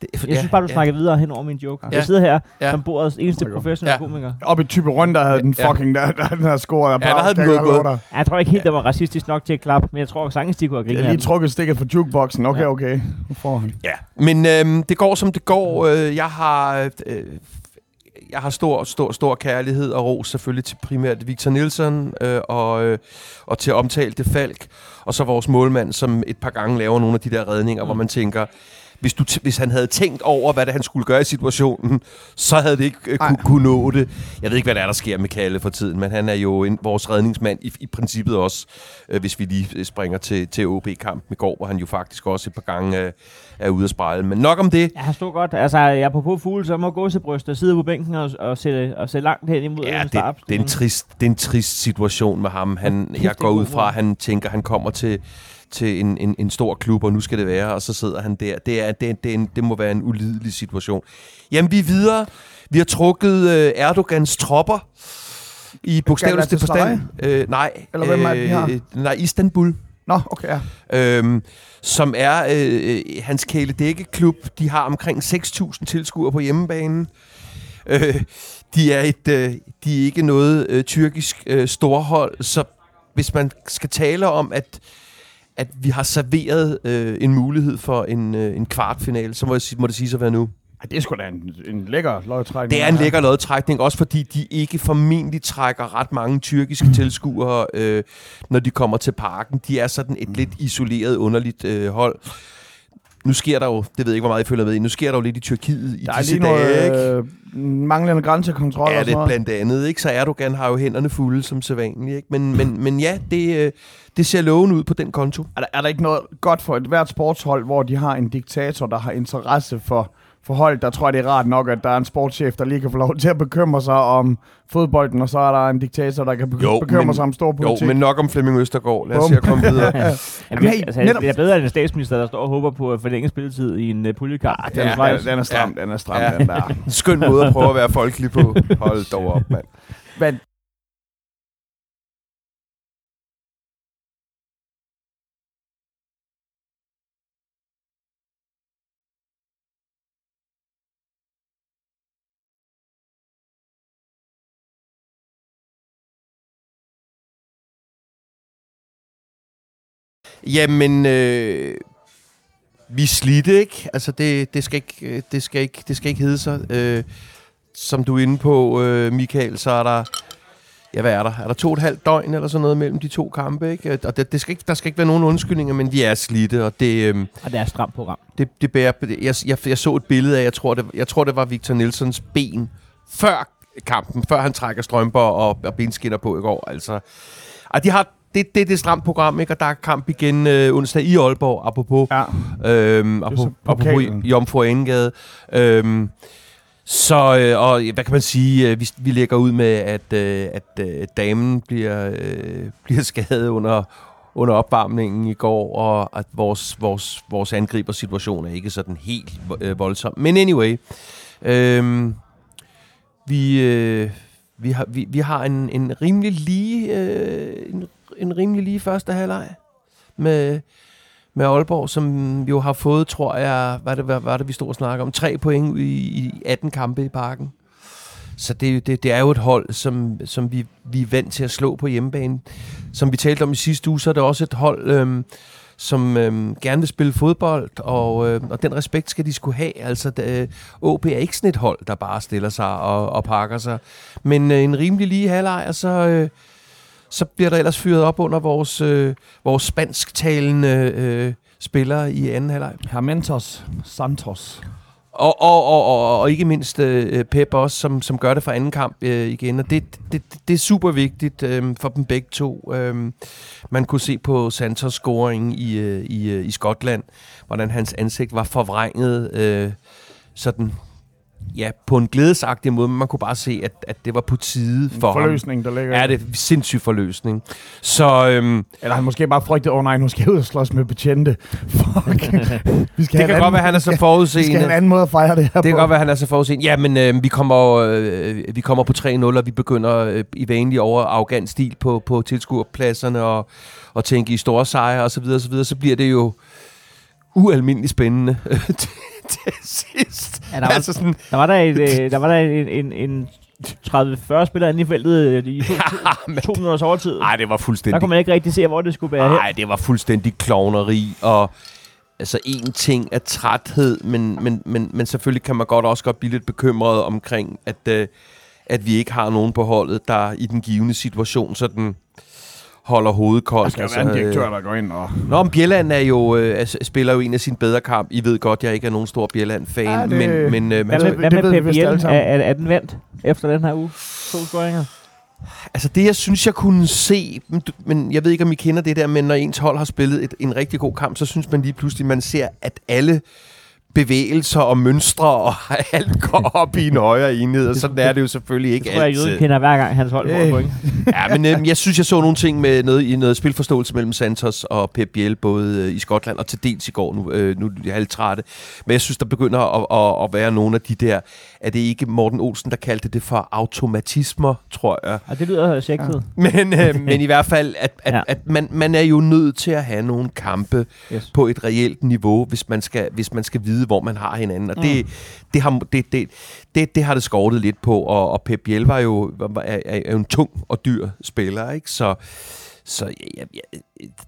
Det, Jeg synes bare, du snakker videre hen over min joke. Ja. Jeg sidder her Ja. som bordets eneste professionelle Ja. komiker. Op i type rundt, der havde den Ja. fucking, der, der, den her score. Ja, der havde den gået godt. Jeg tror ikke helt, det var racistisk nok til at klappe, men jeg tror sagtens, de kunne have Jeg grinet af lige den. trukket stikket fra jukeboxen. Okay, Ja. okay. Nu får han. Ja, men øhm, det går som det går. Øh, jeg har øh, jeg har stor, stor, stor kærlighed og ros selvfølgelig til primært Victor Nielsen øh, og, øh, og til omtalte Falk, og så vores målmand, som et par gange laver nogle af de der redninger, mm. hvor man tænker, hvis, du hvis han havde tænkt over, hvad det han skulle gøre i situationen, så havde det ikke øh, kunne, kunne nå det. Jeg ved ikke, hvad der er, der sker med Kalle for tiden, men han er jo en, vores redningsmand i, i princippet også, øh, hvis vi lige øh, springer til, til OB-kampen i går, hvor han jo faktisk også et par gange øh, er ude at spejle. Men nok om det. Ja, han stod godt. Altså, jeg er på på fugle, så må gå til brystet og sidde på bænken og, og, se, og se langt hen imod Ja, det, det, er en trist, det er en trist situation med ham. Han, jeg går ud fra, at han tænker, han kommer til, til en, en, en stor klub, og nu skal det være, og så sidder han der. Det, er, det, det, er en, det må være en ulidelig situation. Jamen, vi er videre. Vi har trukket øh, Erdogans tropper i bogstaveligste forstand. Øh, nej. Eller hvem er det, de har? Øh, nej, Istanbul. Nå, okay, ja. Øhm, som er øh, øh, hans kæledækkeklub. De har omkring 6.000 tilskuere på hjemmebanen. Øh, de er et, øh, de er ikke noget øh, tyrkisk øh, storhold, så hvis man skal tale om, at at vi har serveret øh, en mulighed for en, øh, en kvartfinale, så må, jeg, sige- må det sige at være nu. Ej, det er sgu da en, en lækker løgtrækning. Det er en lækker lodtrækning, også fordi de ikke formentlig trækker ret mange tyrkiske tilskuere, øh, når de kommer til parken. De er sådan et lidt isoleret, underligt øh, hold. Nu sker der jo, det ved jeg ikke, hvor meget I følger med i, nu sker der jo lidt i Tyrkiet i Der er disse dage, ikke? noget øh, manglende grænsekontrol Ja, og det sådan noget. blandt andet, ikke? Så Erdogan har jo hænderne fulde som sædvanligt, ikke? Men, men, men ja, det, øh, det ser lovende ud på den konto. Er der, er der ikke noget godt for et hvert sportshold, hvor de har en diktator, der har interesse for, for hold? Der tror jeg, det er rart nok, at der er en sportschef, der lige kan få lov til at bekymre sig om fodbolden, og så er der en diktator, der kan be- Jo, bekymre men- sig om stor Jo, men nok om Flemming Østergaard. Lad os se at komme videre. Jamen, hey, altså, netop- det er bedre end en statsminister, der står og håber på at forlænge spilletid i en uh, puljekamp. Ah, den, er, den er stram, den er stram, Ja. den der. Skøn måde at prøve at være folkelig på. Hold dog op, mand. Men Jamen, øh, vi slidte, ikke? Altså, det, det, skal ikke, øh, det, skal ikke, det skal ikke hedde sig. Øh, som du er inde på, øh, Michael, så er der... Ja, hvad er der? Er der to og et halvt døgn eller sådan noget mellem de to kampe, ikke? Og det, det skal ikke, der skal ikke være nogen undskyldninger, men vi er slidte, og det... Øh, Og det er et stramt program. det, det bærer, jeg, jeg, jeg så et billede af, jeg tror, det, jeg tror, det var Victor Nelsons ben før kampen, før han trækker strømper og, og benskinner på i går. Altså, og de har, det, det er det stramt program, ikke? og der er kamp igen øh, onsdag i Aalborg, apropos, Ja. øhm, apropos, apropos Jomfru Anegade. Øhm, så, øh, og hvad kan man sige, øh, vi, vi lægger ud med, at, øh, at øh, damen bliver, øh, bliver skadet under, under opvarmningen i går, og at vores, vores, vores angribersituation er ikke sådan helt øh, voldsom. Men anyway, øh, vi, øh, vi har, vi, vi har en, en rimelig lige øh, en, en rimelig lige første halvleg med, med Aalborg, som jo har fået, tror jeg, hvad det, hvad var det, vi stod og snakkede om, tre point i, i 18 kampe i parken. Så det, er jo- det, det er jo et hold, som, som vi, vi er vant til at slå på hjemmebane. Som vi talte om i sidste uge, så er det også et hold, øhm, som øhm, gerne vil spille fodbold, og, øh, og den respekt skal de skulle have. Altså, det, øh, OB er ikke sådan et hold, der bare stiller sig og, og pakker sig. Men øh, en rimelig lige halvleg, og så, øh, så bliver der ellers fyret op under vores, øh, vores spansktalende øh, spillere i anden halvleg. Hermentos Santos. Og, og, og, og, og ikke mindst øh, Pep også, som, som gør det for anden kamp øh, igen. Og det, det, det er super vigtigt øh, for dem begge to. Øh, man kunne se på Santos scoring i, øh, i, øh, i Skotland, hvordan hans ansigt var forvrænget øh, sådan, ja, på en glædesagtig måde, men man kunne bare se, at, at det var på tide for ham. Forløsning, der ligger. Ja, det er sindssyg forløsning. Så øhm, Eller han måske bare frygtede, åh oh, nej, nu skal jeg ud og slås med betjente. Fuck. vi skal det kan godt være, han er så Vi skal forudseende. have en anden måde at fejre det her Det kan godt være, han er så forudseende. Ja, men øh, vi, kommer, øh, vi kommer på 3-0, og vi begynder øh, i vanlig over arrogant stil på, på tilskuerpladserne og, og tænke i store sejre og så videre, og så videre. Så bliver det jo ualmindeligt spændende til, sidst. Ja, der var- altså sådan, Der var der, et, øh, der, var der en, en, en 30-40 spillere inde i feltet øh, i to, to, to minutters overtid. nej, det var Der fuldstændig kunne man ikke rigtig se, hvor det skulle hen. Nej, det var fuldstændig klovneri, og altså en ting er træthed, men, men, men, men selvfølgelig kan man godt også godt blive lidt bekymret omkring, at, øh, at vi ikke har nogen på holdet, der i den givende situation sådan holder hovedet Der koldt. skal jo være en direktør, der går ind og... Nå, men Bjelland er jo, øh, altså, spiller jo en af sine bedre kamp. I ved godt, jeg ikke er nogen stor Bjelland-fan, Ja, det- men, men øh, Hvad man, med, hvad det med Pep Biel? Er, er, er den vendt efter den her uge? To scoringer? Altså det, jeg synes, jeg kunne se, men jeg ved ikke, om I kender det der, men når ens hold har spillet et, en rigtig god kamp, så synes man lige pludselig, man ser, at alle bevægelser og mønstre og alt går op i en højere enhed, og sådan er det jo selvfølgelig ikke Det tror jeg, altid. kender hver gang hans hold får Øh. et point. Ja, men øh, jeg synes, jeg så nogle ting med noget, i noget spilforståelse mellem Santos og Pep Biel, både øh, i Skotland og til dels i går. Nu, øh, nu er jeg halvt trætte. Men jeg synes, der begynder at, at, at være nogle af de der... Er det ikke Morten Olsen, der kaldte det for automatismer, tror jeg? Og det lyder sexet. Men, øh, men i hvert fald, at, at, Ja. ja. at man, man er jo nødt til at have nogle kampe Yes. på et reelt niveau, hvis man skal, hvis man skal vide, hvor man har hinanden. Og det, det, har, det, det, det, det har det skortet lidt på, og, og Pep Biel var jo er, er er jo en tung og dyr spiller, ikke? Så, så ja, ja,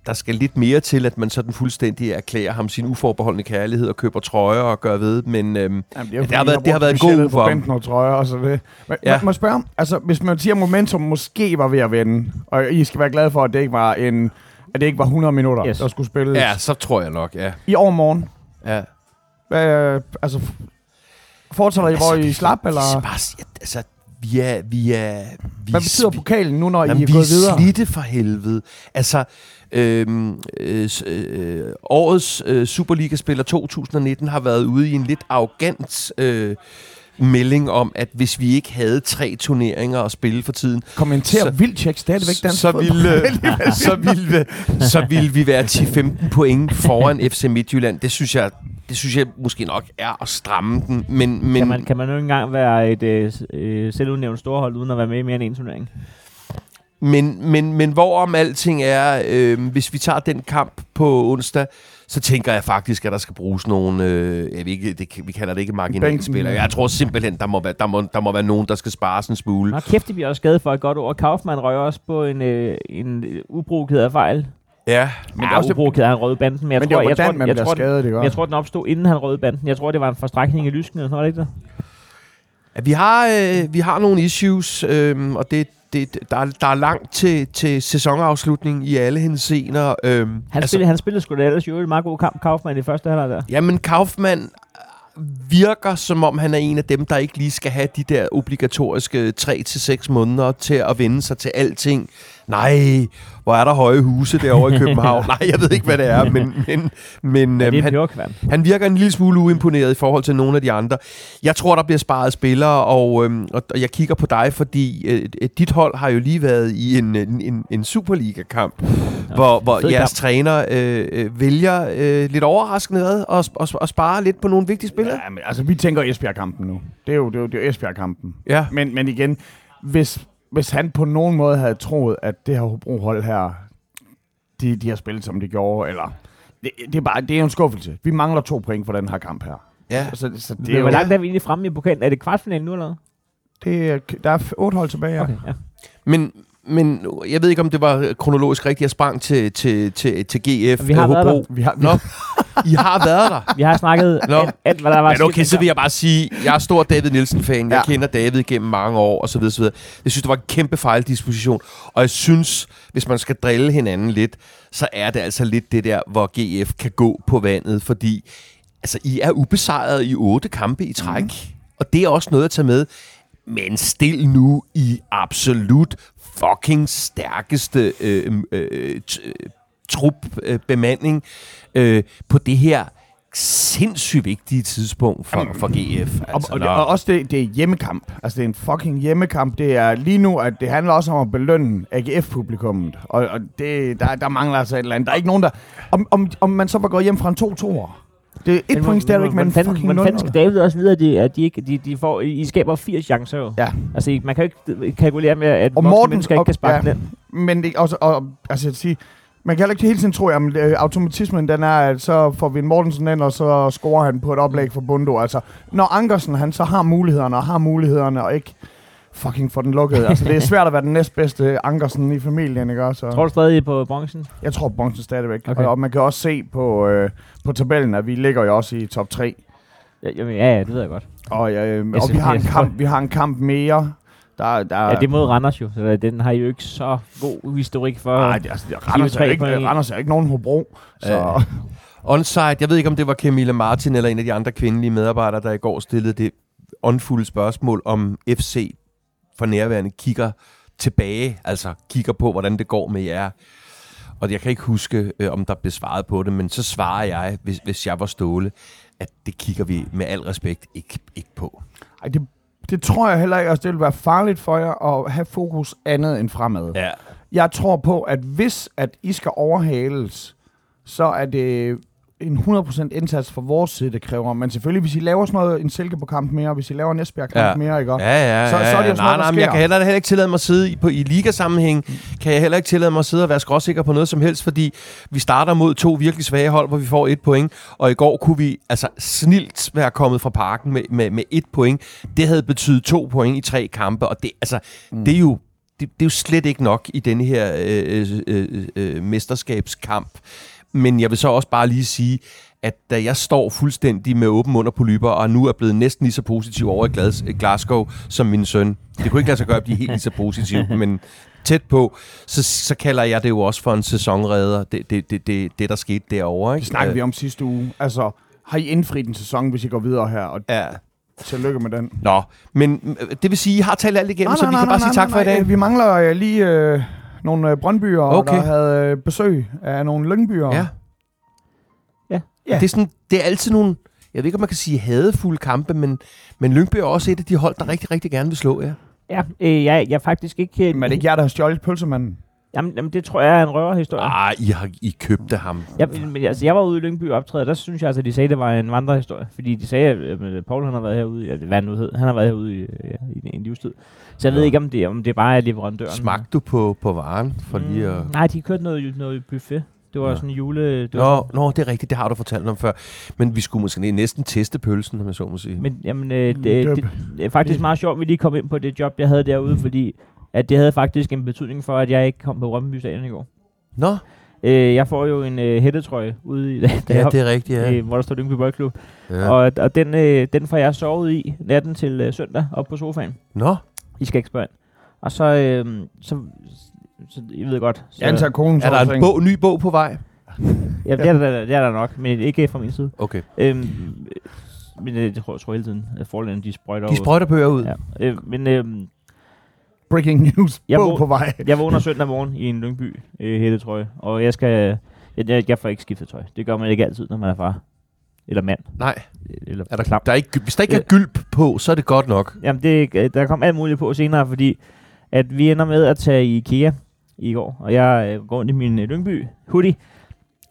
der skal lidt mere til, at man sådan fuldstændig erklærer ham sin uforbeholdende kærlighed og køber trøjer og gør ved, men øhm, Jamen, det har været- det har været en god uge for ham. Tror jeg, og så det. Men, Ja. må jeg spørge, altså, hvis man siger, at momentum måske var ved at vende, og I skal være glade for, at det ikke var en at det ikke var 100 minutter, yes. der skulle spilles ja, så tror jeg nok, ja. i overmorgen. ja. Hvad, altså, fortsætter I, hvor I slap, eller? Altså, Bare, altså, vi er... Vi er vi Hvad betyder vi- pokalen nu, når I Jamen, er vi gået er videre? slidte for helvede. Altså, øhm, øh, øh, årets øh, Superliga-spiller 2019 har været ude i en lidt arrogant øh, melding om, at hvis vi ikke havde tre turneringer at spille for tiden, Kommenterer Så- Vildtjek stadigvæk dansk så ville, så, ville, så ville vi være 10-15 point foran FC Midtjylland. Det synes jeg, det synes jeg måske nok er at stramme den. Men, men Kan man, kan man jo ikke engang være et øh, øh, selvudnævnt storhold, uden at være med i mere end en turnering? Men, men, men hvorom alting er, øh, hvis vi tager den kamp på onsdag, så tænker jeg faktisk, at der skal bruges nogle, øh, jeg ved ikke, det, vi kalder det ikke marginalspillere. Jeg tror simpelthen, der må, være, der, må, der må være nogen, der skal spare en smule. Nå, kæft, det bliver også skadet for et godt ord. Kaufmann røg også på en, øh, en øh, uprovokeret fejl Ja, Men ja, også det, havde han røde banden, men jeg men tror, det var jeg, hvordan tror, man jeg, tror, den, skadet, ikke? jeg tror, den opstod, inden han røde banden. Jeg tror, det var en forstrækning i lysken, eller sådan noget, ikke det? Ja, Vi har, øh, vi har nogle issues, øh, og det, det, der, er, der er langt til, til sæsonafslutning i alle henseender. Øh, Han, altså, spillede, han spillede sgu da ellers jo en meget god kamp, Kaufmann, i første halvleg der. Jamen, Kaufmann virker, som om han er en af dem, der ikke lige skal have de der obligatoriske 3-6 måneder til at vende sig til alting. Nej, hvor er der høje huse derovre i København. Nej, jeg ved ikke, hvad det er, men, men, men Ja, øhm, det er han, han virker en lille smule uimponeret i forhold til nogle af de andre. Jeg tror, der bliver sparet spillere, og, øhm, og og jeg kigger på dig, fordi øh, dit hold har jo lige været i en, en, en, en Superliga-kamp, ja, hvor, hvor jeres kamp. træner øh, øh, vælger øh, lidt overraskende ad og, og, og spare lidt på nogle vigtige spillere. Ja, men altså, vi tænker Esbjerg-kampen nu. Det er jo, det er jo, det er jo Esbjerg-kampen. Ja. Men, men igen, hvis, hvis han på nogen måde havde troet, at det her Hobro-hold her, de, de har spillet, som de gjorde, eller... Det, det, er bare, det er jo en skuffelse. Vi mangler to point for den her kamp her. Ja. Så, så det Men er hvor jo, langt er vi egentlig fremme i pokalen? Er det kvartfinalen nu, eller det er, der er otte hold tilbage, ja. Okay, ja. Men, men jeg ved ikke, om det var kronologisk rigtigt. Jeg sprang til, til, til, til GF Vi har været Hobro. Vi har, vi, Nå, I har været der. Vi har snakket Nå. alt, alt, hvad der var. Men okay, så vil jeg bare sige, jeg er stor David Nielsen-fan. Jeg Ja. kender David gennem mange år, og så videre, så videre. Jeg synes, det var en kæmpe fejldisposition. Og jeg synes, hvis man skal drille hinanden lidt, så er det altså lidt det der, hvor GF kan gå på vandet, fordi altså, I er ubesejret i otte kampe i træk. Mm. Og det er også noget at tage med. Men stil nu i absolut fucking stærkeste øh, øh, t- øh, trup-bemanding øh, på det her sindssygt vigtige tidspunkt for, for GF. og, Altså, og, når- og også det, det er hjemmekamp. Altså, det er en fucking hjemmekamp. Det er lige nu, at det handler også om at belønne AGF-publikummet. Og, og det, der, der mangler altså et eller andet. Der er ikke nogen, der... Om, om, om man så var gået hjem fra en 2-2'er. Det er et point stadigvæk, men fucking Hvordan fanden 0 skal David også vide, at de, at de, ikke, de, de får, I skaber 80 chancer jo. Ja. Altså, I- man kan jo ikke kalkulere med, at Og Morten- mennesker ikke kan sparke ja. den. Men det, også, og, altså, vil sige, man kan heller ikke hele tiden tro, at øh, automatismen den er, at så får vi en Mortensen ind, og så scorer han på et oplæg for Bundo. Altså, når Ankersen han så har mulighederne, og har mulighederne, og ikke fucking får den lukket. Altså, det er svært at være den næstbedste Ankersen i familien, ikke også? Tror du stadig på bronzen? Jeg tror Bronsen stadigvæk. Okay. Og, og man kan også se på, øh, på tabellen, at vi ligger jo også i top 3. Ja, jamen, ja, ja, det ved jeg godt. Og, øh, Jeg og vi, har en kamp, vi har en kamp mere. Der, der, Ja, det er mod Randers jo, så den har jo ikke så god historik for... Nej, det, altså, det, Randers, er ikke. Randers er ikke nogen Hobro. Så, Øh, Onside, jeg ved ikke, om det var Camilla Martin eller en af de andre kvindelige medarbejdere, der i går stillede det åndfulde spørgsmål, om FC for nærværende kigger tilbage, altså kigger på, hvordan det går med jer. Og jeg kan ikke huske, øh, om der blev svaret på det, men så svarer jeg, hvis, hvis jeg var Ståle, at det kigger vi med al respekt ikke, ikke på. Ej, det, det tror jeg heller ikke. Altså, det vil være farligt for jer at have fokus andet end fremad. Ja. Jeg tror på, at hvis at I skal overhales, så er det en 100% indsats fra vores side, det kræver. Men selvfølgelig, hvis I laver sådan noget, en Silkeborg-kamp mere, hvis I laver en Esbjerg-kamp Ja. mere, ikke? Ja, ja, Så- ja, så er det jo sådan nej, noget, nej, men jeg kan heller, heller ikke tillade mig at sidde i, på, i ligasammenhæng, kan jeg heller ikke tillade mig at sidde og være skråsikker på noget som helst, fordi vi starter mod to virkelig svage hold, hvor vi får et point, og i går kunne vi altså snilt være kommet fra parken med, med, med et point. Det havde betydet to point i tre kampe, og det, altså, mm. det er jo det, det er jo slet ikke nok i denne her øh, øh, øh, øh, mesterskabskamp. Men jeg vil så også bare lige sige, at da jeg står fuldstændig med åben mund og polyper, og nu er blevet næsten lige så positiv over i Glas- Glasgow som min søn, det kunne ikke lade sig gøre at blive helt lige så positiv, men tæt på, så, så kalder jeg det jo også for en sæsonredder, det, det, det, det, det der skete derovre. Ikke? Det snakkede vi om sidste uge. Altså, har I indfriet en sæson, hvis I går videre her? Og Ja. tillykke med den. Nå, men øh, det vil sige, I har talt alt igennem, så vi kan bare sige tak for i dag. Vi mangler øh, lige øh, nogle øh, Brøndbyer, Okay. der havde øh, besøg af nogle Lyngbyer. Ja. Ja. Ja. Det, er sådan, det er altid nogle, jeg ved ikke, om man kan sige hadefulde kampe, men, men Lyngby er også et af de hold, der rigtig, rigtig gerne vil slå jer. Ja, øh, jeg, jeg er faktisk ikke... Men er det ikke jer, der har stjålet pølsemanden? Jamen, jamen, det tror jeg er en røverhistorie. Ah, I har I købte ham. Ja, men, altså, jeg var ude i Lyngby optræde, og der synes jeg altså, de sagde, det var en vandrehistorie. Fordi de sagde, at øh, Paul han har været herude, ja, hvad han nu hed, han har været herude i, øh, i en livstid. Så jeg ved Ja. ikke, om det, om det bare er leverandøren. Smagte du på, på varen for lige at... Mm, nej, de kørte noget, noget buffet. Det var Nå. sådan en jule... Det var Nå, nå, det er rigtigt, det har du fortalt om før. Men vi skulle måske næsten teste pølsen, om jeg så må sige. Men jamen, øh, det, Det- det, er faktisk meget sjovt, at vi lige kom ind på det job, jeg havde derude, fordi at det havde faktisk en betydning for, at jeg ikke kom på Rømmenby Stadion i går. Nå, Øh, jeg får jo en øh, hættetrøje ude i, da Ja, det er rigtigt, ja. øh, hvor der står Lyngby Boldklub. ja. Og, og den, øh, den får jeg sovet i natten til øh, søndag op på sofaen. Nå, I skal ikke spørge ind. Og så, øh, så, så, I ved godt. Så, Jeg antager konen er der en bog, ny bog på vej? Ja, det er, der, det er der nok, men ikke fra min side. Okay. Øhm, men øh, det tror jeg, tror jeg hele tiden, at forlænden, de sprøjter De over. sprøjter bøger ud. Ja. Øh, men øhm, Breaking news. Jeg Bog må- på vej. jeg vågner søndag morgen i en Lyngby øh, hættetrøje, og jeg skal... Jeg, jeg, jeg får ikke skiftet tøj. Det gør man ikke altid, når man er far. Eller mand. Nej, Eller er der, der er ikke, hvis der ikke er gylp på, så er det godt nok. Jamen, det, øh, der kom alt muligt på senere, fordi at vi ender med at tage i IKEA i går, og jeg øh, går rundt i min øh, Lyngby hoodie,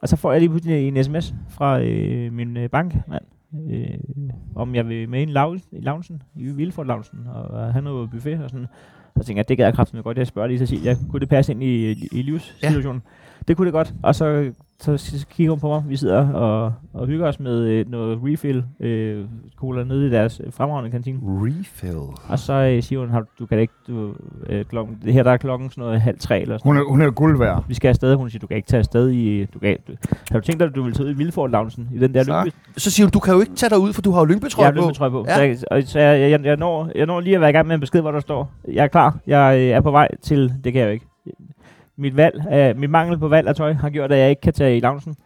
og så får jeg lige pludselig en sms fra øh, min øh, bankmand, øh, om jeg vil med ind i lounge- i loungen, i Vilfort loungen, og have noget buffet og sådan. Så tænkte jeg, det gad jeg kraftigt godt, jeg spørger lige Cecilia, kunne det passe ind i, i, i livssituationen? Ja. Det kunne det godt, og så, så, kigger hun på mig, vi sidder og, og hygger os med øh, noget refill øh, cola nede i deres øh, fremragende kantine. Refill. Og så øh, siger hun, "Har du, kan ikke, du, øh, klokken, det her der er klokken sådan noget halv tre eller sådan Hun er, hun er guld værd. Vi skal afsted, hun siger, du kan ikke tage afsted i, du kan, du, har du tænkt dig, at du vil tage ud i Vildfort Loungen i den der Så. Lyngby? Så siger hun, du kan jo ikke tage dig ud, for du har jo Jeg lyngbetrøje har på. Lyngby trøje på. Ja. Så, jeg, og, så jeg, jeg, jeg, når, jeg når lige at være i gang med en besked, hvor der står, jeg er klar, jeg øh, er på vej til, det kan jeg jo ikke. Mit valg, øh, mit mangel på valg af tøj har gjort, at jeg ikke kan tage i loungen.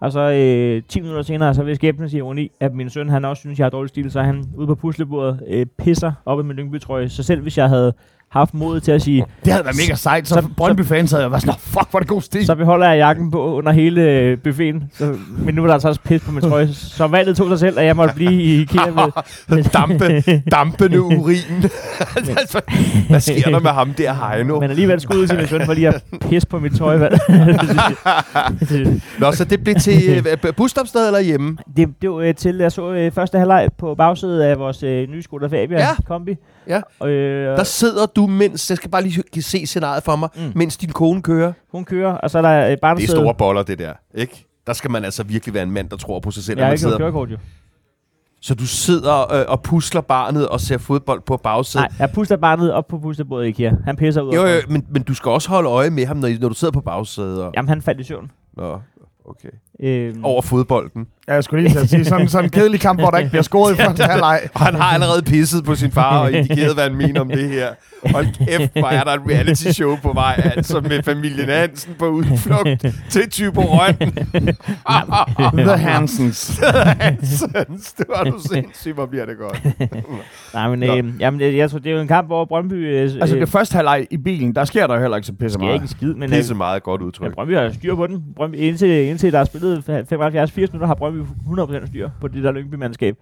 Og så øh, 10 minutter senere, så vil skæbnen sige ironi, at min søn, han også synes, jeg har dårlig stil, så han ude på puslebordet øh, pisser op i min Lyngby-trøje. Så selv hvis jeg havde haft mod til at sige, Det havde været mega sejt. Så, Så- så Brøndby-fans havde været sådan, "Nå, fuck, hvor det god stil. så beholder jeg jakken på under hele øh, buffeten. Så, men nu er der altså også pis på min trøje. Så valget tog sig selv, at jeg måtte blive i IKEA med. Dampe, dampende urin. Altså, Hvad sker der med ham der, Heino? Men alligevel skud til min søn for lige at pisse på mit tøj. Nå, så det blev til øh, busstopsted eller hjemme? det, det var øh, til, jeg så øh, første halvleg på bagsædet af vores øh, nye Skoda Fabia Ja. kombi. Ja. Øh, Der sidder du, mens... Jeg skal bare lige se scenariet for mig, Mm. mens din kone kører. hun kører, og så er der øh, Det er store boller, det der. Ikke? Der skal man altså virkelig være en mand, der tror på sig selv. Jeg har når man ikke sidder. kørekort, jo. Så du sidder øh, og pusler barnet og ser fodbold på bagsædet. Nej, jeg puster barnet op på pustebordet i IKEA. Han pisser ud. Jo, af jo, men, men du skal også holde øje med ham, når, når du sidder på bagsædet. Og, Jamen, han faldt i søvn. Nå, okay. Øh, Over fodbolden. Ja, jeg skulle lige at sige, sådan, sådan en kedelig kamp, hvor der ikke bliver scoret i første halvleg. Og han har allerede pisset på sin far og indikeret, hvad han mener om det her. Hold kæft, hvor er der et reality show på vej, altså med familien Hansen på udflugt til Tyborøn. The Hansens. Hansens, det var du sindssygt, hvor bliver det godt. Nej, men øh, jamen, jeg, tror, det er jo en kamp, hvor Brøndby... Øh, Altså, øh, det første halvleg i bilen, der sker der jo heller ikke så pisse sker ikke en meget. skid, men... Pisse Øh, meget godt ja, udtryk. Brøndby har styr på den. Brøndby, indtil, indtil der er spillet 75-80 minutter, har Brøndby 100% styr på det der Lyngby-mandskab.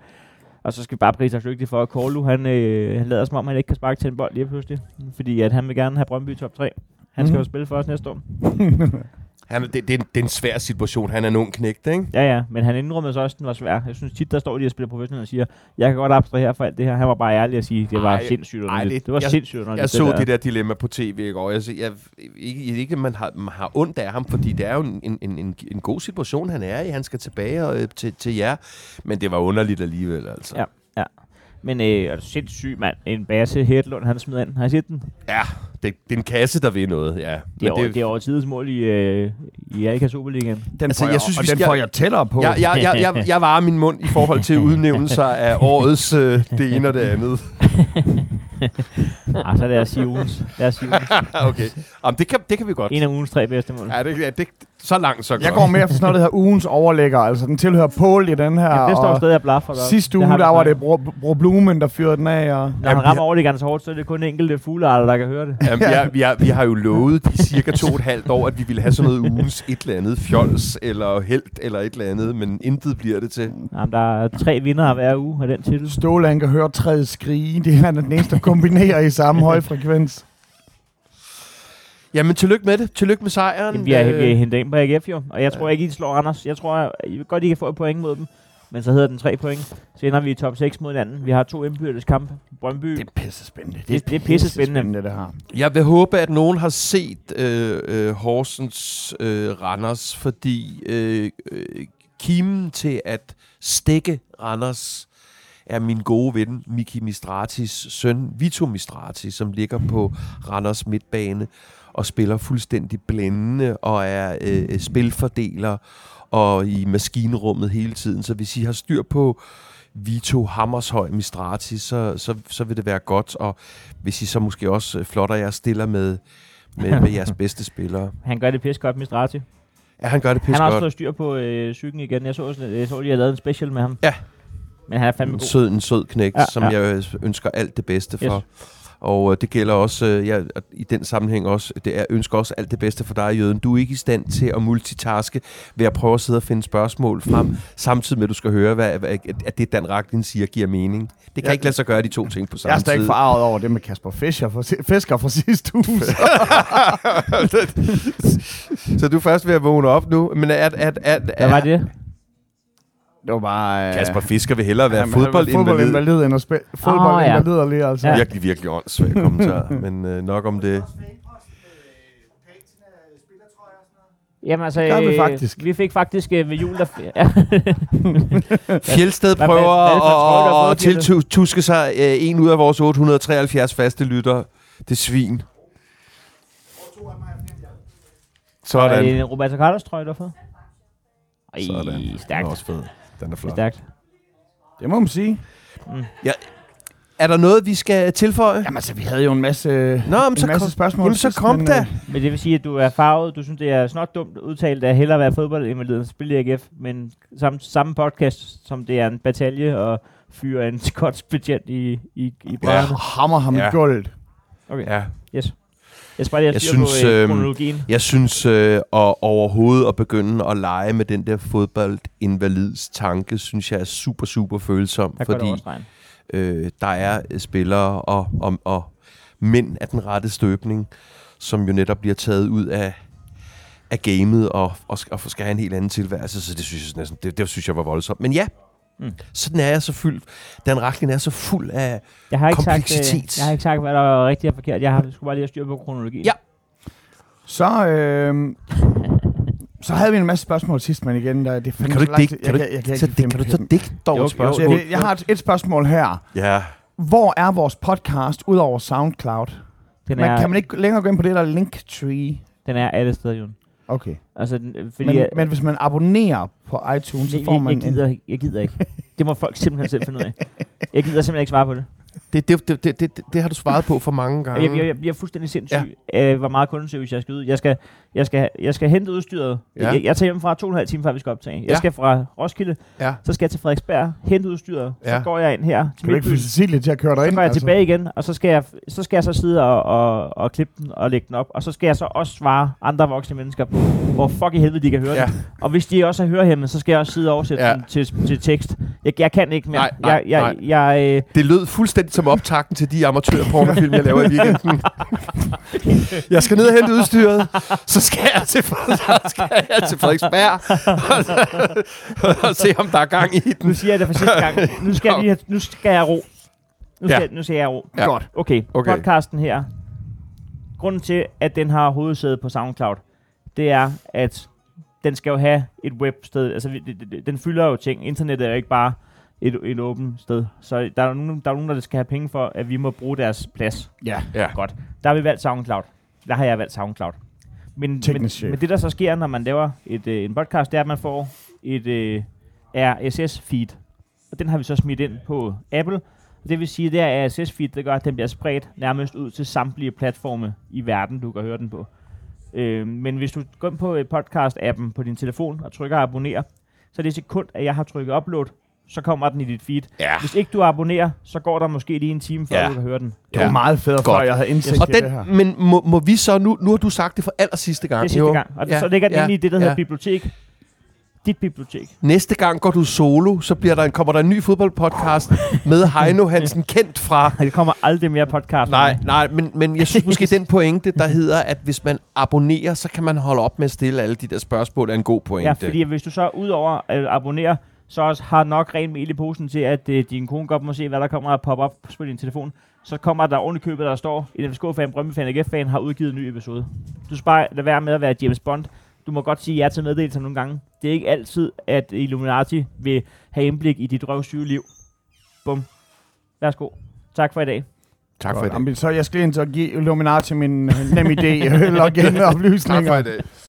Og så skal vi bare prise os dygtig for, at Korlu, han, øh, han lader som om, han ikke kan sparke til en bold lige pludselig. Fordi at han vil gerne have Brøndby top 3. Han skal Mhm. jo spille for os næste år. Han, det, det, er en, det er en svær situation. Han er en ung knægt, ikke? Ja, ja, men han indrømmede så også, at den var svær. Jeg synes tit, der står de og spiller professionelt og siger, jeg kan godt abstrahere for alt det her. Han var bare ærlig at sige, det var Ej, sindssygt ej, det- Det var jeg- sindssygt underligt. Jeg så det der dilemma på tv i går. Jeg, jeg, jeg ikke, ikke, man har, man har ondt af ham, fordi det er jo en, en, en, en god situation, han er i. Han skal tilbage og, øh, til, til jer. Men det var underligt alligevel, altså. Ja. Men øh, sindssygt, mand. En base Hedlund, han smider ind. Har I set den? ja det, det er en kasse, der vil noget, ja. Det er, over, det er over tidens mål i, øh, i Erika Superligaen. Den Altså, får jeg, jeg synes, og vi den skal- får jeg tættere på. jeg, jeg, jeg, jeg, jeg varer min mund i forhold til udnævnelser af årets øh, det ene og det andet. Ah, så lad os sige ugens. Lad os sige ugens. okay. Jamen, det, kan, det kan vi godt. En af ugens tre bedste mål. Ja, det, ja, det, så langt, så godt. Jeg går mere for sådan noget, der hedder ugens overlægger. Altså, den tilhører Paul i den her. Ja, det står stadig og blaffer godt. Sidste uge, der var det Bro, Bro Blumen, der fyrede den af. Og... Når han rammer overliggeren så hårdt, så er det kun enkelte fuglearter, der kan høre det. Jamen, vi, har, vi, har, vi har jo lovet i cirka to og et halvt år, at vi ville have sådan noget ugens et eller andet fjols eller held eller et eller andet, men intet bliver det til. Jamen, der er tre vinder hver uge af den titel. Ståle, han kan høre træet skrige. Det er er den eneste, der kombinerer i samme høj frekvens. Jamen, tillykke med det. Tillykke med sejren. Jamen, vi Øh, vi har hentet ind på AGF jo, og jeg tror ikke, I slår Anders. Jeg tror I vil godt, I kan få et point mod dem. Men så hedder den tre point. Så ender vi i top 6 mod hinanden. Vi har to indbyrdes kampe. Brøndby. Det er pisse spændende. Det- det er pisse spændende. det her. Jeg vil håbe, at nogen har set øh, øh, Horsens øh, Randers, fordi øh, øh, kimen til at stikke Randers er min gode ven Miki Mistratis søn, Vito Mistrati, som ligger på Randers midtbane. Og spiller fuldstændig blændende og er øh, spilfordeler og i maskinrummet hele tiden. Så hvis I har styr på Vito Hammershøj Mistrati, så, så, så vil det være godt. Og hvis I så måske også øh, flotter jer stiller med, med, med jeres bedste spillere. Han gør det pisse godt, Mistrati. Ja, han gør det Han pisse har også godt. fået styr på øh, psyken igen. Jeg så, jeg så, de har lavet en special med ham. Ja. Men han er fandme En god. sød, en sød knæk, ja, Ja, som ja. jeg ønsker alt det bedste for. Yes. Og øh, det gælder også, øh, ja, i den sammenhæng også, det er, jeg ønsker også alt det bedste for dig, Jøden. Du er ikke i stand til at multitaske ved at prøve at sidde og finde spørgsmål frem, samtidig med, at du skal høre, hvad, hvad, at det, Dan Racklin siger, giver mening. Det kan Ja. ikke lade sig gøre de to ting på Jeg samme er stadig tid. forarvet over det med Kasper Fischer fra, Fisker fra sidste uge. Så du er først ved at vågne op nu. Men er, er, er, er, Hvad var det? Det var bare... øh, Kasper Fisker vil hellere være var fodboldinvalid. Fodboldinvalid end at spille. Fodboldinvalid ja. lige, altså. Ja. Virkelig, virkelig åndssvag kommentar, men øh, nok om det. Jamen altså, gør vi øh, faktisk. vi fik faktisk øh, ved jul, der... Ja. Fjeldsted prøver er at, at tiltuske sig øh, en ud af vores 873 faste lytter. Det svin. Er Sådan. det en Roberto Carlos trøje, du har fået? Ej, Sådan. Den er stærkt. også fed. Den er flot. Stærkt. Det må man sige. Er der noget, vi skal tilføje? Jamen altså, vi havde jo en masse, Nå, men en så masse kom, spørgsmål. jamen, så kom men, da. øh, Men det vil sige, at du er farvet. Du synes, det er snart dumt udtalt at hellere være fodboldinvalid end spille i AGF. Men samme, samme podcast, som det er en batalje og fyre en skotsk betjent i, i, i brænderne. Hammer ham Ja. ja. gulv. Ja. Yes. Jeg bare Jeg styr synes, på øh, øhm, kronologien. Jeg synes øh, at overhovedet at begynde at lege med den der fodboldinvalids tanke, synes jeg er super, super følsom. Det fordi øh, der er spillere og, og, og mænd af den rette støbning, som jo netop bliver taget ud af, af gamet og, og, og skal have en helt anden tilværelse, så det synes jeg, næsten, det, det synes jeg var voldsomt. Men ja, Mm. sådan er jeg så fyldt. Dan Racklin er så fuld af... Jeg har, ikke sagt, øh, kompleksitet. jeg har ikke sagt, hvad der er rigtigt og forkert. Jeg har, skulle bare lige have styr på kronologien. Ja. Så, øh, så havde vi en masse spørgsmål sidst, men igen, der, det Kan du ikke digte? Kan du, jeg, jeg, jeg, så kan kan du så digte dog Jo, et jo, spørgsmål? Jeg, jeg har et, et spørgsmål her. Ja. Hvor er vores podcast ud over SoundCloud? Den Man, er, kan man ikke længere gå ind på det der Linktree? den er alle steder, Jon. Okay. Altså, øh, fordi Men, jeg, men hvis man abonnerer på iTunes, så får jeg, man jeg, gider, ikke- jeg gider ikke. Det må folk simpelthen selv finde ud af. Jeg gider simpelthen ikke svare på det. Det, det, det, det, det, det har du svaret på for mange gange. Jeg, jeg, jeg bliver fuldstændig sindssyg af, hvor meget kundeservice jeg skal ud. Jeg skal, jeg skal, jeg skal hente udstyret. Ja. Ja. Jeg, jeg tager hjem fra to og en halv time, før vi skal optage. Jeg Ja. skal fra Roskilde, Ja. så skal jeg til Frederiksberg, hente udstyret. Ja. Så går jeg ind her til Kan du ikke få. Cecilie til at køre dig Så ind? går jeg tilbage igen, og så skal jeg, så skal jeg så sidde og, og, og klippe den og lægge den op. Og så skal jeg så også svare andre voksne mennesker på, hvor fuck i helvede de kan høre Ja. den. Og hvis de også er hørehæmmet, så skal jeg også sidde og oversætte Ja. ja. den til, til tekst. Jeg, jeg kan ikke mere. Nej, nej, jeg, nej. jeg, jeg, øh, Det lød fuldstændig som optakten til de amatørpornofilm, jeg laver i weekenden. jeg skal ned og hente udstyret, så skal jeg til, så skal jeg til Frederiksberg og, og se, om der er gang i den. nu siger jeg det for sidste gang. Nu skal jeg, lige have, nu skal jeg ro. Nu skal, Ja. nu skal jeg ro. Ja. Godt. Okay, Okay. podcasten her. Grunden til, at den har hovedsæde på SoundCloud, det er, at den skal jo have et websted. Altså, den fylder jo ting. Internettet er jo ikke bare et, et åbent sted. Så der er, nogen, der er nogen, der skal have penge for, at vi må bruge deres plads. Ja. Ja. Godt. Der har vi valgt SoundCloud. Der har jeg valgt SoundCloud. Men, men, Teknisk men det, der så sker, når man laver et, øh, en podcast, det er, at man får et øh, RSS-feed. Og den har vi så smidt ind på Apple. Det vil sige, det er RSS-feed, der gør, at den bliver spredt nærmest ud til samtlige platforme i verden, du kan høre den på. Øh, men hvis du går ind på øh, podcast-appen på din telefon og trykker abonner, så er det sekund, at jeg har trykket upload, så kommer den i dit feed. Ja. Hvis ikke du abonnerer, så går der måske lige en time, før Ja. du kan høre den. Det var Ja. meget fedt, før Godt. jeg havde indsigt Og i det her. den, men må, må vi så, nu, nu har du sagt det for aller sidste gang. Det er sidste jo. gang. Og Ja, ja, så ligger den ja, inde i det, der ja. hedder bibliotek. Dit bibliotek. Næste gang går du solo, så bliver der en, kommer der en ny fodboldpodcast med Heino Hansen, kendt fra Det kommer aldrig mere podcast. Nej, nej, men, men jeg synes måske, den pointe, der hedder, at hvis man abonnerer, så kan man holde op med at stille alle de der spørgsmål, er en god pointe. Ja, fordi hvis du så udover at abonnere, så også har nok ren mel i posen til, at øh, din kone godt må se, hvad der kommer at poppe op på din telefon. Så kommer der i købet, der står, en FSK-fan, Brøndby-fan, AGF-fan har udgivet en ny episode. Du skal bare lade være med at være James Bond. Du må godt sige ja til meddelelser nogle gange. Det er ikke altid, at Illuminati vil have indblik i dit røvsyge liv. Bum. Værsgo. Tak for i dag. Tak for i dag. Jamen, så jeg skal ind at give Illuminati min nem idé login Tak for i oplysninger. dag.